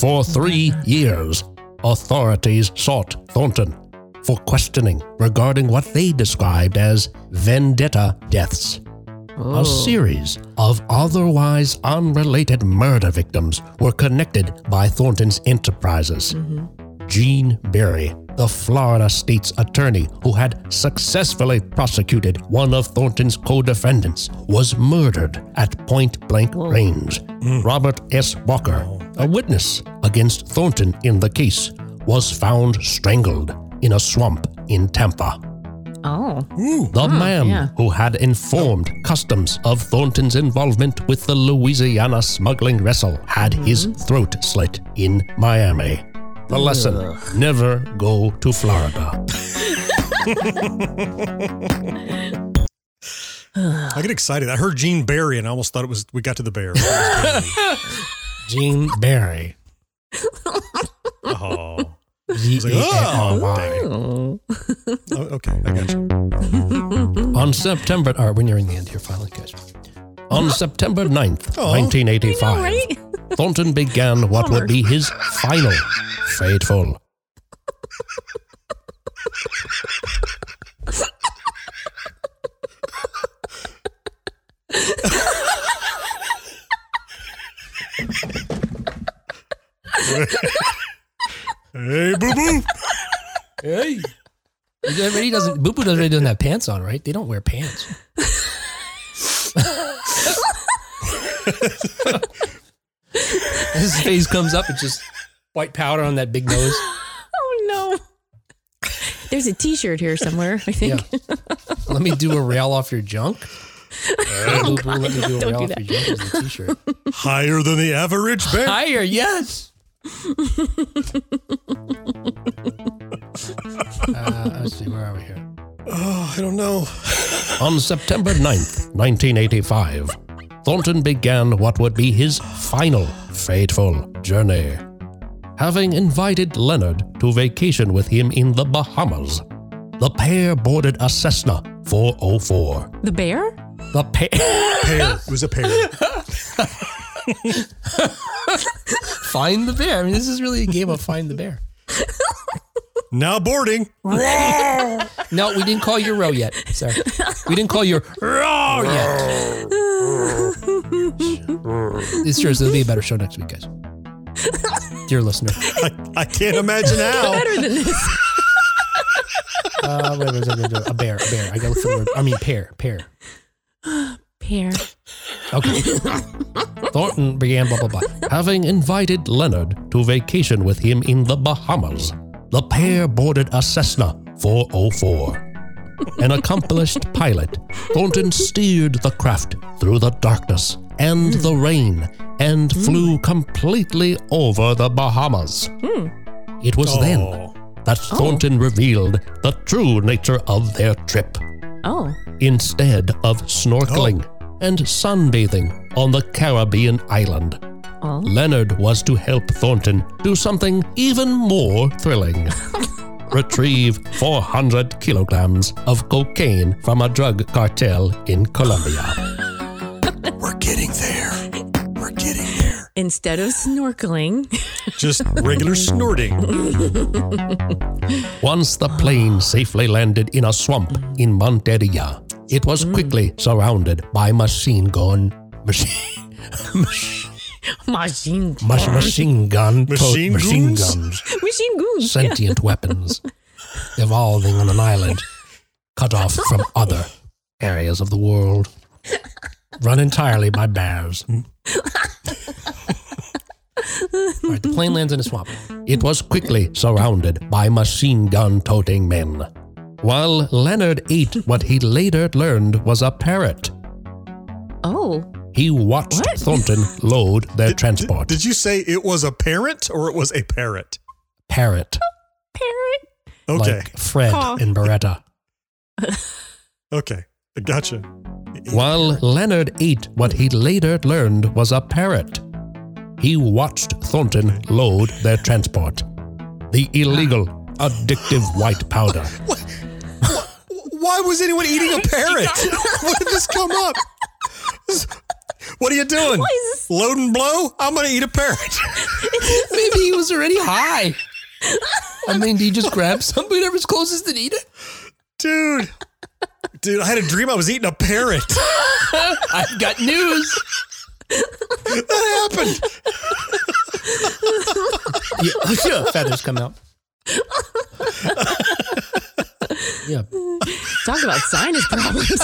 For three years, authorities sought Thornton for questioning regarding what they described as vendetta deaths. A oh. series of otherwise unrelated murder victims were connected by Thornton's enterprises. Mm-hmm. Gene Berry, the Florida state's attorney who had successfully prosecuted one of Thornton's co defendants, was murdered at point blank range. Mm. Robert S. Walker, oh. a witness against Thornton in the case, was found strangled in a swamp in Tampa. Oh. The man yeah. who had informed customs of Thornton's involvement with the Louisiana smuggling vessel had mm-hmm. his throat slit in Miami. The lesson never go to Florida. I get excited. I heard Gene Barry and I almost thought it was we got to the bear. Gene Barry. oh. Like, oh. Oh. Oh, okay, I got you. On September, All right, we're nearing the end here finally, guys. on September 9th, Oh. 1985, right? Thornton began what would be his final fateful Hey, boo boo. Hey. He doesn't. Boo Boo doesn't really doesn't have pants on, right? They don't wear pants. His face comes up. It's just white powder on that big nose. Oh no. There's a T-shirt here somewhere. I think. Yeah. Let me do a rail off your junk. Boo Boo, let me do a don't rail do off your junk as a t-shirt. Higher than the average bear. Higher, yes. Uh, let's see, where are we here? Oh, I don't know. On September 9th, 1985, Thornton began what would be his final fateful journey. Having invited Leonard to vacation with him in the Bahamas, the pair boarded a Cessna 404. The bear? The pair. Pear. It was a pear. Find the bear. I mean, this is really a game of find the bear. Now boarding. No, we didn't call your row yet. Sorry. We didn't call your row yet. It's true. So it'll be a better show next week, guys. Dear listener. I, I can't imagine how. Better than this. Uh, wait, wait, wait, wait, wait. a bear, a bear. I gotta look for the word. I mean, pear, pear. Pear. Okay. Thornton began blah blah blah. Having invited Leonard to vacation with him in the Bahamas, the pair boarded a Cessna 404. An accomplished pilot, Thornton steered the craft through the darkness and the rain and flew completely over the Bahamas. It was oh. then Oh. that Thornton revealed the true nature of their trip. Oh. Instead of snorkeling oh. and sunbathing on the Caribbean island, Oh. Leonard was to help Thornton do something even more thrilling. Retrieve 400 kilograms of cocaine from a drug cartel in Colombia. We're getting there. We're getting there. Instead of snorkeling, Just regular snorting. Once the plane safely landed in a swamp in Monteria, it was mm. quickly surrounded by machine gun machine machine, mach- machine gun to- Machine machine guns? machine goons. sentient weapons evolving on an island cut off from other areas of the world run entirely by bears. Hmm. All right, the plane lands in a swamp. It was quickly surrounded by machine gun toting men. While Leonard ate what he later learned was a parrot, Oh, he watched What? Thornton load their transport. Did you say it was a parrot or it was a parrot? parrot, parrot. Okay. like Fred Aw. and Baretta. okay. Gotcha. While Leonard ate what he later learned was a parrot, he watched Thornton load their transport. The illegal, addictive white powder. What? Why was anyone eating a parrot? Where did this come up? What are you doing? Why is this- Load and blow? I'm going to eat a parrot. Maybe he was already high. I mean, do you just grab something, whatever's closest and eat it? Dude. Dude, I had a dream I was eating a parrot. I've got news. That happened. Yeah, yeah, feathers come out. yeah. Talk about sinus problems.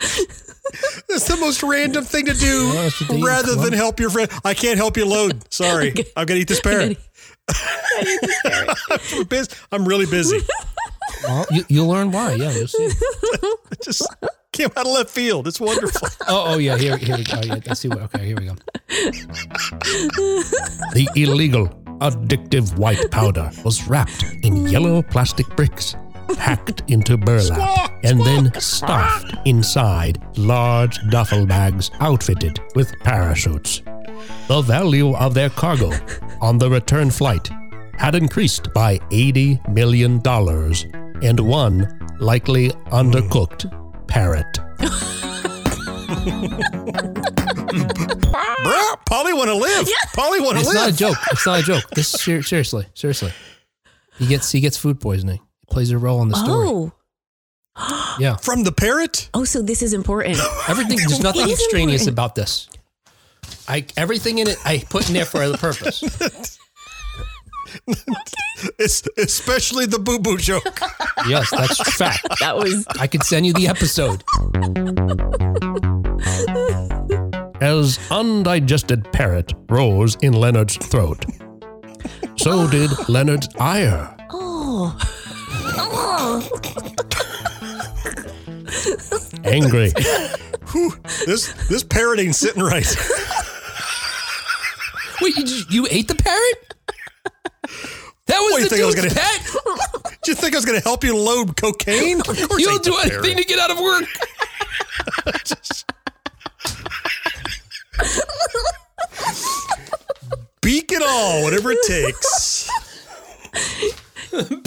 That's the most random thing to do Yeah, that's what they eat. rather than help your friend. I can't help you load. Sorry. I'm going to eat this parrot. I'm, busy. I'm really busy. Well, you, you'll learn why. Yeah, you'll see. Just came out of left field. It's wonderful. Oh, oh yeah. Here, here we go. Oh, yeah, I see what. Okay, here we go. The illegal, addictive white powder was wrapped in yellow plastic bricks, packed into burlap, Squawk, and then stuffed inside large duffel bags outfitted with parachutes. The value of their cargo on the return flight had increased by $80 million, and one and one likely undercooked parrot. Bruh, Polly want to live. Polly want to live. It's not a joke. It's not a joke. This is ser- seriously, seriously. He gets he gets food poisoning. It plays a role in the story. Oh, Yeah. From the parrot? oh, so this is important. Everything there's nothing It is extraneous important. about this. I everything in it I put in there for a purpose. It's especially the boo boo joke. Yes, that's fact. That was I could send you the episode. As undigested parrot rose in Leonard's throat, so did Leonard's ire. Angry, This this parrot ain't sitting right. Wait, you, just, you ate the parrot? That was What, you the think I was gonna- pet. Do you think I was going to help you load cocaine? Of You I don't do anything parrot. to get out of work. Beak it all, whatever it takes.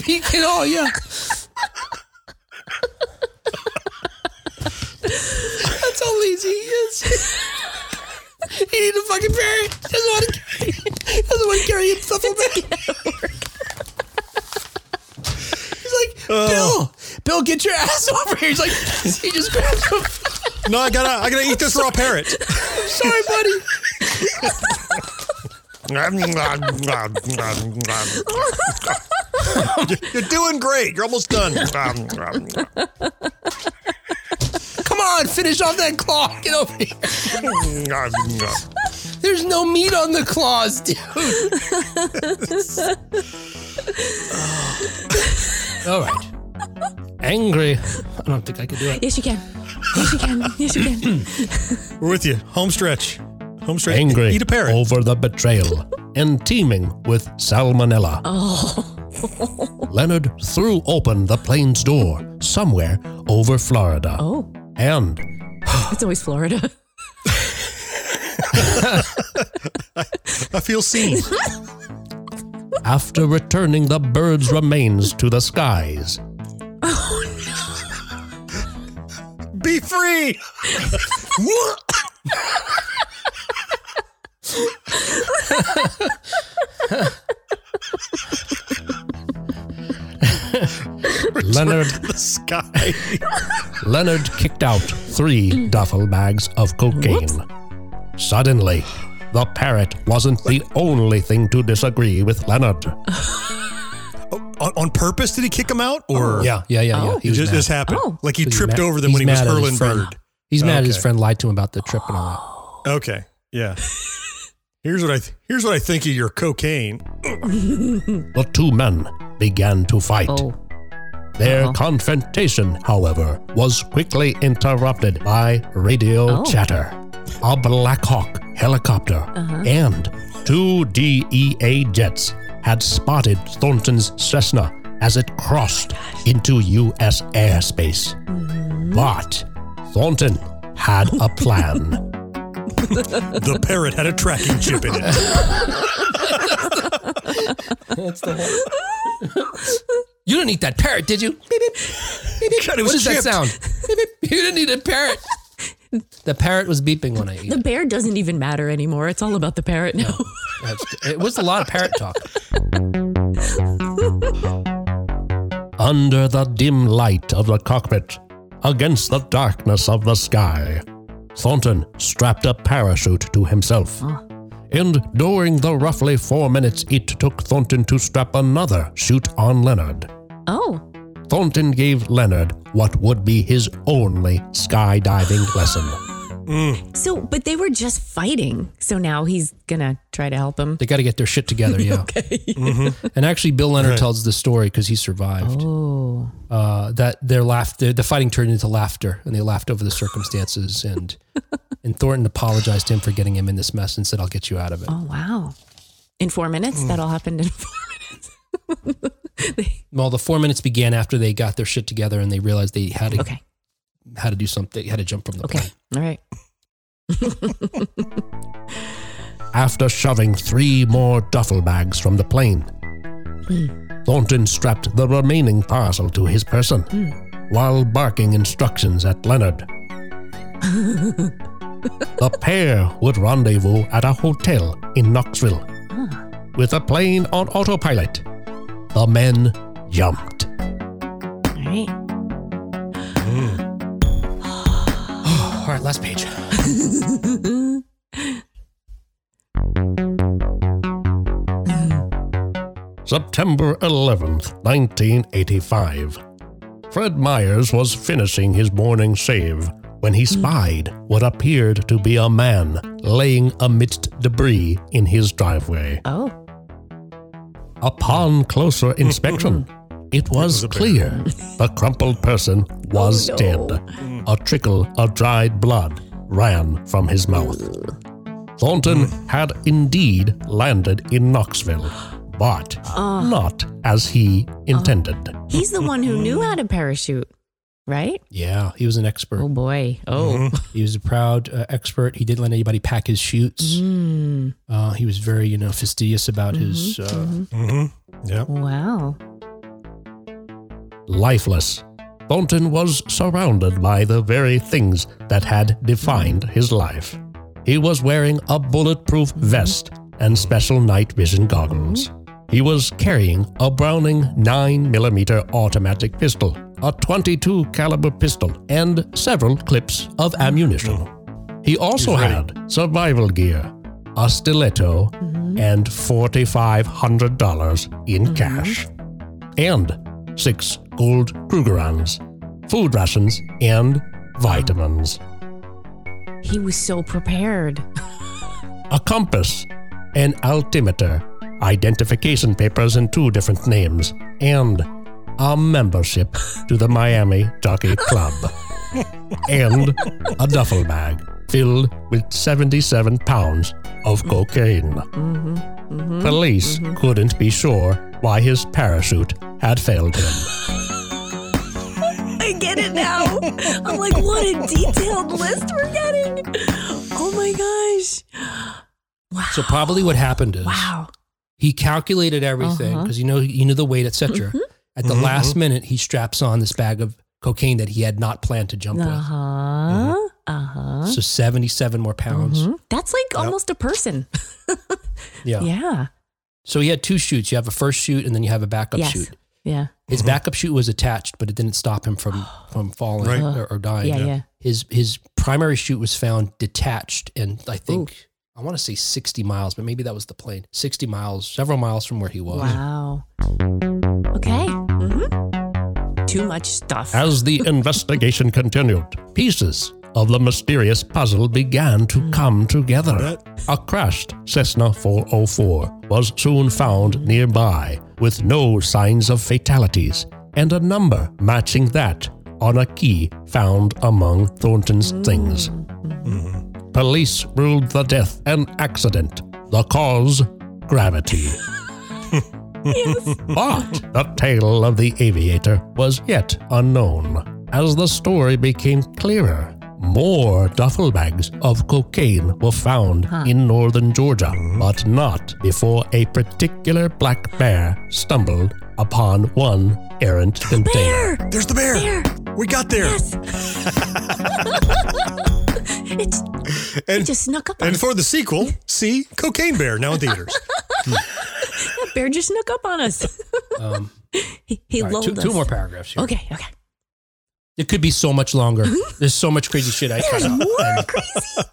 Beak it all, yeah. That's how lazy he is. he needs a fucking parrot. He doesn't want to carry. He doesn't want to carry himself back. He's like, oh. Bill, Bill, get your ass over here. He's like, he just grabs him. No, I gotta I gotta eat this raw parrot. I'm Sorry, buddy. You're doing great. You're almost done. Come on, finish off that claw. Get over here. There's no meat on the claws, dude. All right. angry, I don't think I could do it. yes, you can. Yes, you can. Yes, you can. We're with you. Home stretch. Home stretch. angry Eat a parrot. over the betrayal. and teeming with salmonella. Oh. Leonard threw open the plane's door somewhere over Florida. Oh. And It's always Florida. I feel seen. after returning the bird's remains to the skies, oh, Be free. Leonard the sky. Leonard kicked out three duffel bags of cocaine. Suddenly, the parrot wasn't the only thing to disagree with Leonard. on, on purpose did he kick him out or Yeah, yeah, yeah, yeah. Oh. it was just, mad. just happened? Oh. Like he He's tripped mad- over them when he was mad at his hurling bird. He's mad his friend lied to him about the trip and all Okay, yeah. Here's what I th- here's what I think of your cocaine. The two men began to fight. Oh. Their Uh-huh. confrontation, however, was quickly interrupted by radio Oh. chatter. A Black Hawk helicopter Uh-huh. and two DEA jets had spotted Thornton's Cessna as it crossed into U.S. airspace. Mm-hmm. But Thornton had a plan. The parrot had a tracking chip in it. You didn't eat that parrot, did you? Beep, beep. Beep. God, what does that sound? Beep, beep. You didn't eat a parrot. The parrot was beeping when I ate. The it. bear doesn't even matter anymore. It's all about the parrot now. That's- It was a lot of parrot talk. Under the dim light of the cockpit, against the darkness of the sky, Thornton strapped a parachute to himself. And during the roughly four minutes it took Thornton to strap another chute on Leonard, Oh. Thornton gave Leonard what would be his only skydiving lesson. Mm. So, but they were just fighting. So now he's going to try to help him. They got to get their shit together, yeah. Okay. Mm-hmm. And actually, Bill Leonard tells the story because he survived. Oh. Uh, that their laughter, the fighting turned into laughter, and they laughed over the circumstances. And and Thornton apologized to him for getting him in this mess and said, "I'll get you out of it." Oh, wow. In four minutes? Mm. That all happened in four minutes. Well, the four minutes began after they got their shit together and they realized they had to Okay. had to do something, had to jump from the Okay. plane. All right. After shoving three more duffel bags from the plane, hmm. Thornton strapped the remaining parcel to his person hmm. while barking instructions at Leonard. the pair would rendezvous at a hotel in Knoxville. Ah. With a plane on autopilot, the men jumped. All right. All right, last page. September 11th, 1985. Fred Myers was finishing his morning shave when he spied what appeared to be a man laying amidst debris in his driveway. Oh. Upon closer inspection, it was clear the crumpled person was Oh, dead. A trickle of dried blood ran from his mouth. Thornton had indeed landed in Knoxville, but ah. not as he ah. intended. He's the one who knew how to parachute, right? Yeah, he was an expert. Oh, boy. Oh. He was a proud uh, expert. He didn't let anybody pack his chutes. Mm. Uh, he was very, you know, fastidious about his. Uh, Mm-hmm. Yeah. Wow. Lifeless, Thornton was surrounded by the very things that had defined his life. He was wearing a bulletproof vest and special night vision goggles. He was carrying a Browning 9mm automatic pistol, a 22 caliber pistol, and several clips of ammunition. He also had survival gear, a stiletto, mm-hmm. and $4,500 in mm-hmm. cash, and six gold Krugerrands, food rations, and vitamins. He was so prepared. a compass, an altimeter, identification papers in two different names, and a membership to the Miami Jockey Club. and a duffel bag filled with 77 pounds of cocaine. Police couldn't be sure why his parachute had failed him. I get it now. I'm like, what a detailed list we're getting. Oh my gosh. Wow. So probably what happened is wow. he calculated everything Uh-huh. because you know you knew the weight, etc. At the Mhm. last minute, he straps on this bag of cocaine that he had not planned to jump with. Uh with. huh. Uh huh. So seventy-seven more pounds. That's like almost a person. Yeah. Yeah. So he had two chutes. You have a first chute, and then you have a backup Yes. chute. Yeah. His backup chute was attached, but it didn't stop him from from falling Right. or, or dying. Yeah. Yeah. His his primary chute was found detached, and I think I want to say sixty miles, but maybe that was the plane. Sixty miles, several miles from where he was. Wow. Okay. hmm Too much stuff. As the investigation continued, pieces of the mysterious puzzle began to come together. A crashed Cessna 404 was soon found nearby with no signs of fatalities and a number matching that on a key found among Thornton's things. Police ruled the death an accident, the cause gravity. But the tale of the aviator was yet unknown. As the story became clearer, more duffel bags of cocaine were found in northern Georgia, but not before a particular black bear stumbled upon one errant container. Bear. There's the bear. Bear. We got there. Yes. it's, it And just snuck up on and us. for the sequel, see Cocaine Bear now in theaters. That bear just snuck up on us. Um, he he all right, lulled two, us. two more paragraphs. Here. Okay. Okay. It could be so much longer. There's so much crazy shit I cut out, More and, crazy.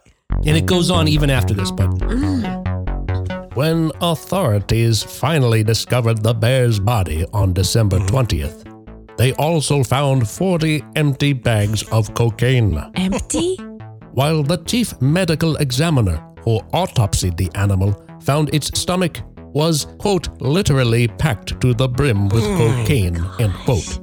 and it goes on even after this. But When authorities finally discovered the bear's body on December 20th, they also found 40 empty bags of cocaine. Empty. While the chief medical examiner who autopsied the animal found its stomach was, quote, literally packed to the brim with cocaine, end quote.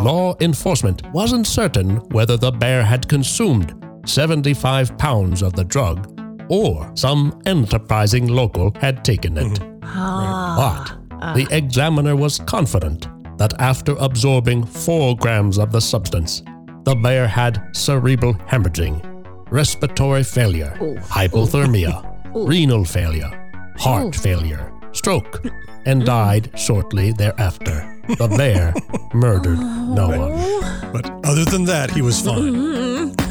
Law enforcement wasn't certain whether the bear had consumed 75 pounds of the drug or some enterprising local had taken it. Ah. But the examiner was confident that after absorbing 4 grams of the substance, the bear had cerebral hemorrhaging, respiratory failure, hypothermia, renal failure, heart failure, stroke, and died shortly thereafter. The bear murdered no one. But other than that, he was fine.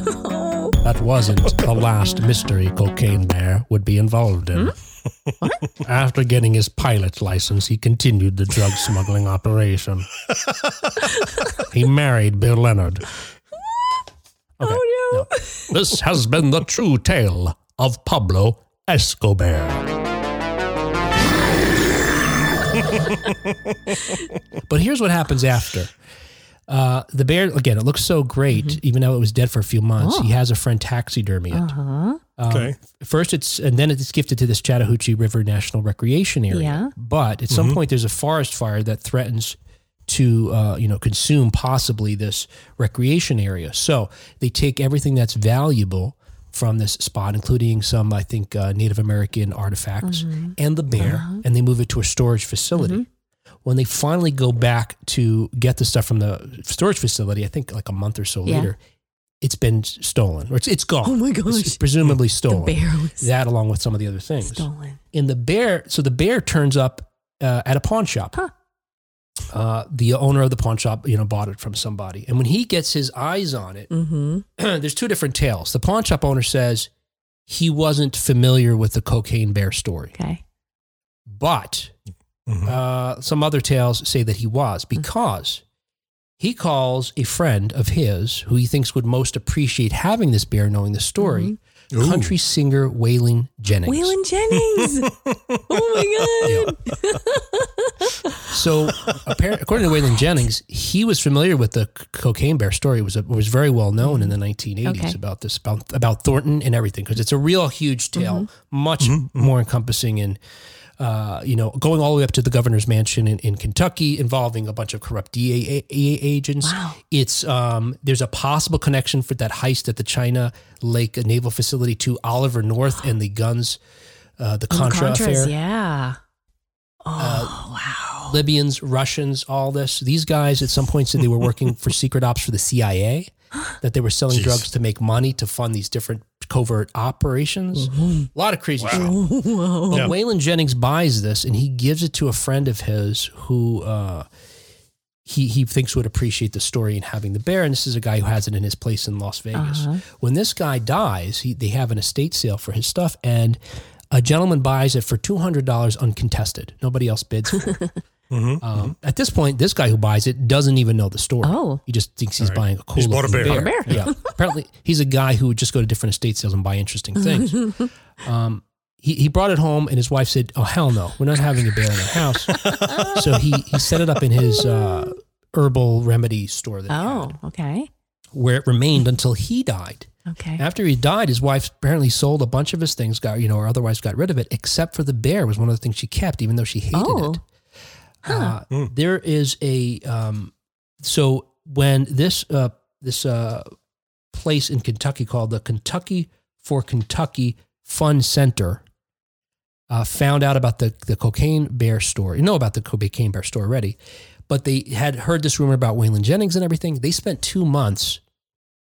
That wasn't the last mystery Cocaine Bear would be involved in. After getting his pilot's license, he continued the drug smuggling operation. he married Bill Leonard. Okay, Oh no. This has been the true tale of Pablo Escobar. But here's what happens after. Uh, the bear, again, it looks so great, Mm-hmm. even though it was dead for a few months. Oh. He has a friend taxidermy it. Uh-huh. Um, Okay. First, it's and then it's gifted to this Chattahoochee River National Recreation Area. Yeah. But at some point, there's a forest fire that threatens to uh, you know consume possibly this recreation area. So they take everything that's valuable from this spot, including some I think uh, Native American artifacts and the bear, and they move it to a storage facility. When they finally go back to get the stuff from the storage facility, I think like a month or so Yeah. later, it's been stolen or it's, it's gone. Oh my It's gosh. presumably The stolen. bear was That along with some of the other things. stolen. And the bear, so the bear turns up uh, at a pawn shop. Huh. Uh, the owner of the pawn shop, you know, bought it from somebody. And when he gets his eyes on it, Mm-hmm. there's two different tales. The pawn shop owner says he wasn't familiar with the cocaine bear story, Okay. but Mhm. uh, some other tales say that he was because he calls a friend of his who he thinks would most appreciate having this bear knowing the story, Ooh. country singer Waylon Jennings. Waylon Jennings. oh my god. So, appar- according to Waylon Jennings, he was familiar with the cocaine bear story. It was a, was very well known in the mm. 1980s Okay. about this about, about Thornton and everything because it's a real huge tale, mm-hmm. much mm-hmm. more encompassing and uh, you know, going all the way up to the governor's mansion in, in Kentucky, involving a bunch of corrupt DEA agents. Wow. It's um, there's a possible connection for that heist at the China Lake Naval Facility to Oliver North and the guns, uh, the Contra Contras, affair. yeah. Oh, Uh, wow. Libyans, Russians, all this. These guys at some point said they were working for secret ops for the CIA, that they were selling Jeez. drugs to make money to fund these different covert operations. A lot of crazy shit. But Yeah. Waylon Jennings buys this and he gives it to a friend of his who uh, he he thinks would appreciate the story and having the bear. And this is a guy who has it in his place in Las Vegas. When this guy dies, he, they have an estate sale for his stuff, and a gentleman buys it for two hundred dollars uncontested. Nobody else bids for it. Um, at this point, this guy who buys it doesn't even know the story. Oh. he just thinks he's buying a cool. He's bought a looking bear. A bear. Yeah, apparently he's a guy who would just go to different estate sales and buy interesting things. um, he, he brought it home and his wife said, "Oh hell no, we're not having a bear in our house." so he he set it up in his uh, herbal remedy store that he Oh, had, okay. where it remained until he died. Okay. After he died, his wife apparently sold a bunch of his things, got you know, or otherwise got rid of it, except for the bear was one of the things she kept, even though she hated Oh. it. Uh, There is a um, so when this uh, this uh, place in Kentucky called the Kentucky for Kentucky Fun Center uh, found out about the the cocaine bear store. You know about the cocaine bear store already, but they had heard this rumor about Waylon Jennings and everything. They spent two months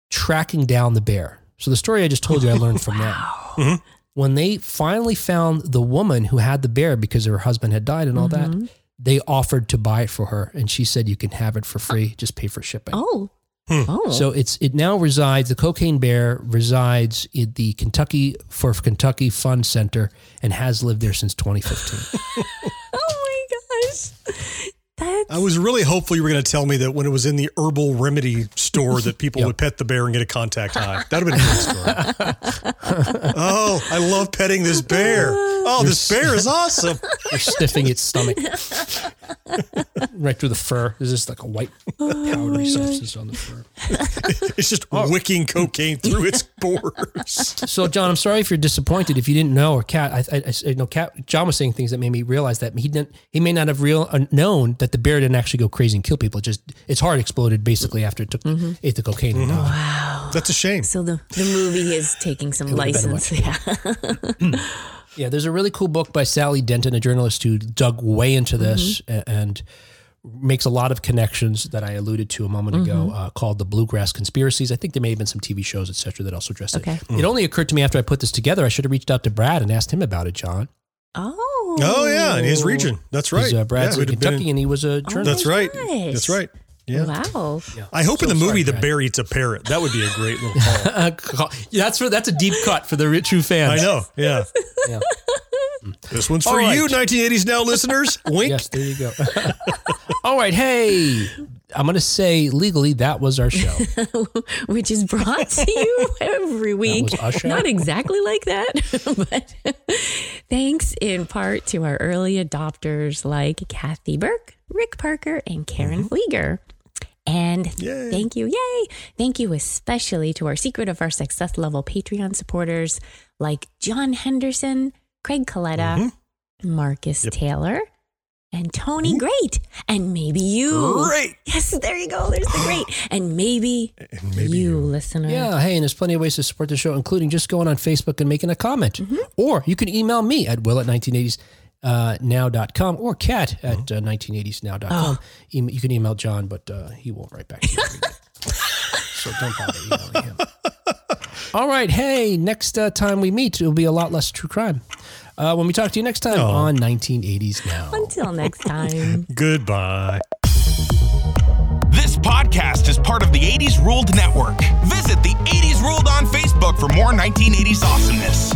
tracking down the bear. So the story I just told you, I learned from that. When they finally found the woman who had the bear because her husband had died and all that, they offered to buy it for her, and she said, "You can have it for free. Just pay for shipping." Oh. Hmm. Oh. So it's it now resides. The Cocaine Bear resides in the Kentucky for Kentucky Fun Center and has lived there since 2015. oh my gosh. That's I was really hopeful you were going to tell me that when it was in the herbal remedy store that people Yep. would pet the bear and get a contact high. That would have been a good story. oh, I love petting this bear. Oh, this bear is awesome. You're sniffing its stomach right through the fur. There's just like a white powdery substance on the fur. It's just wicking cocaine through its pores. So, John, I'm sorry if you're disappointed if you didn't know, or Kat. I, I, I know Kat. John was saying things that made me realize that he didn't. He may not have real uh, known that the bear didn't actually go crazy and kill people. It just its heart exploded basically after it took mm-hmm. ate the cocaine. and died. That's a shame. so the, the movie is taking some would've been a license. Yeah. Hmm. Yeah, there's a really cool book by Sally Denton, a journalist who dug way into this mm-hmm. a- and makes a lot of connections that I alluded to a moment ago, mm-hmm. uh, called the Bluegrass Conspiracies. I think there may have been some TV shows, etc., that also addressed Okay. it. It only occurred to me after I put this together. I should have reached out to Brad and asked him about it, John. Oh. Oh, yeah, in his region. That's right. He's, uh, Brad's Yeah, in who'd been Kentucky, in- and he was a journalist. That's right. gosh. That's right. Yeah. Wow. I hope in the So movie sorry, the Brad. bear eats a parrot. That would be a great little call. Uh, yeah, that's for, that's a deep cut for the ri- true I know. Yeah. Yeah. This one's for right. you, 1980s now listeners. Wink. Yes, there you go. All right, hey, I'm going to say legally that was our show. Which is brought to you every week. was Usher? Not exactly like that, but thanks in part to our early adopters like Kathy Burke, Rick Parker, and Karen mm-hmm. Flieger. And Yay. thank you, yay! Thank you especially to our Secret of Our Success level Patreon supporters like John Henderson, Craig Coletta, mm-hmm. Marcus Taylor, and Tony Great, and maybe you. Great. Yes, there you go. There's the great. And maybe, maybe you, you. listener. Yeah, hey, and there's plenty of ways to support the show, including just going on Facebook and making a comment. Mm-hmm. Or you can email me at will at 1980s. Uh, now.com or cat at uh, 1980snow.com. Oh. Em- you can email John, but uh, he won't write back to you. so don't bother emailing him. All right. Hey, next uh, time we meet, it'll be a lot less true crime. Uh, when we talk to you next time on 1980s Now. Until next time. Goodbye. This podcast is part of the 80s Ruled Network. Visit the 80s Ruled on Facebook for more 1980s awesomeness.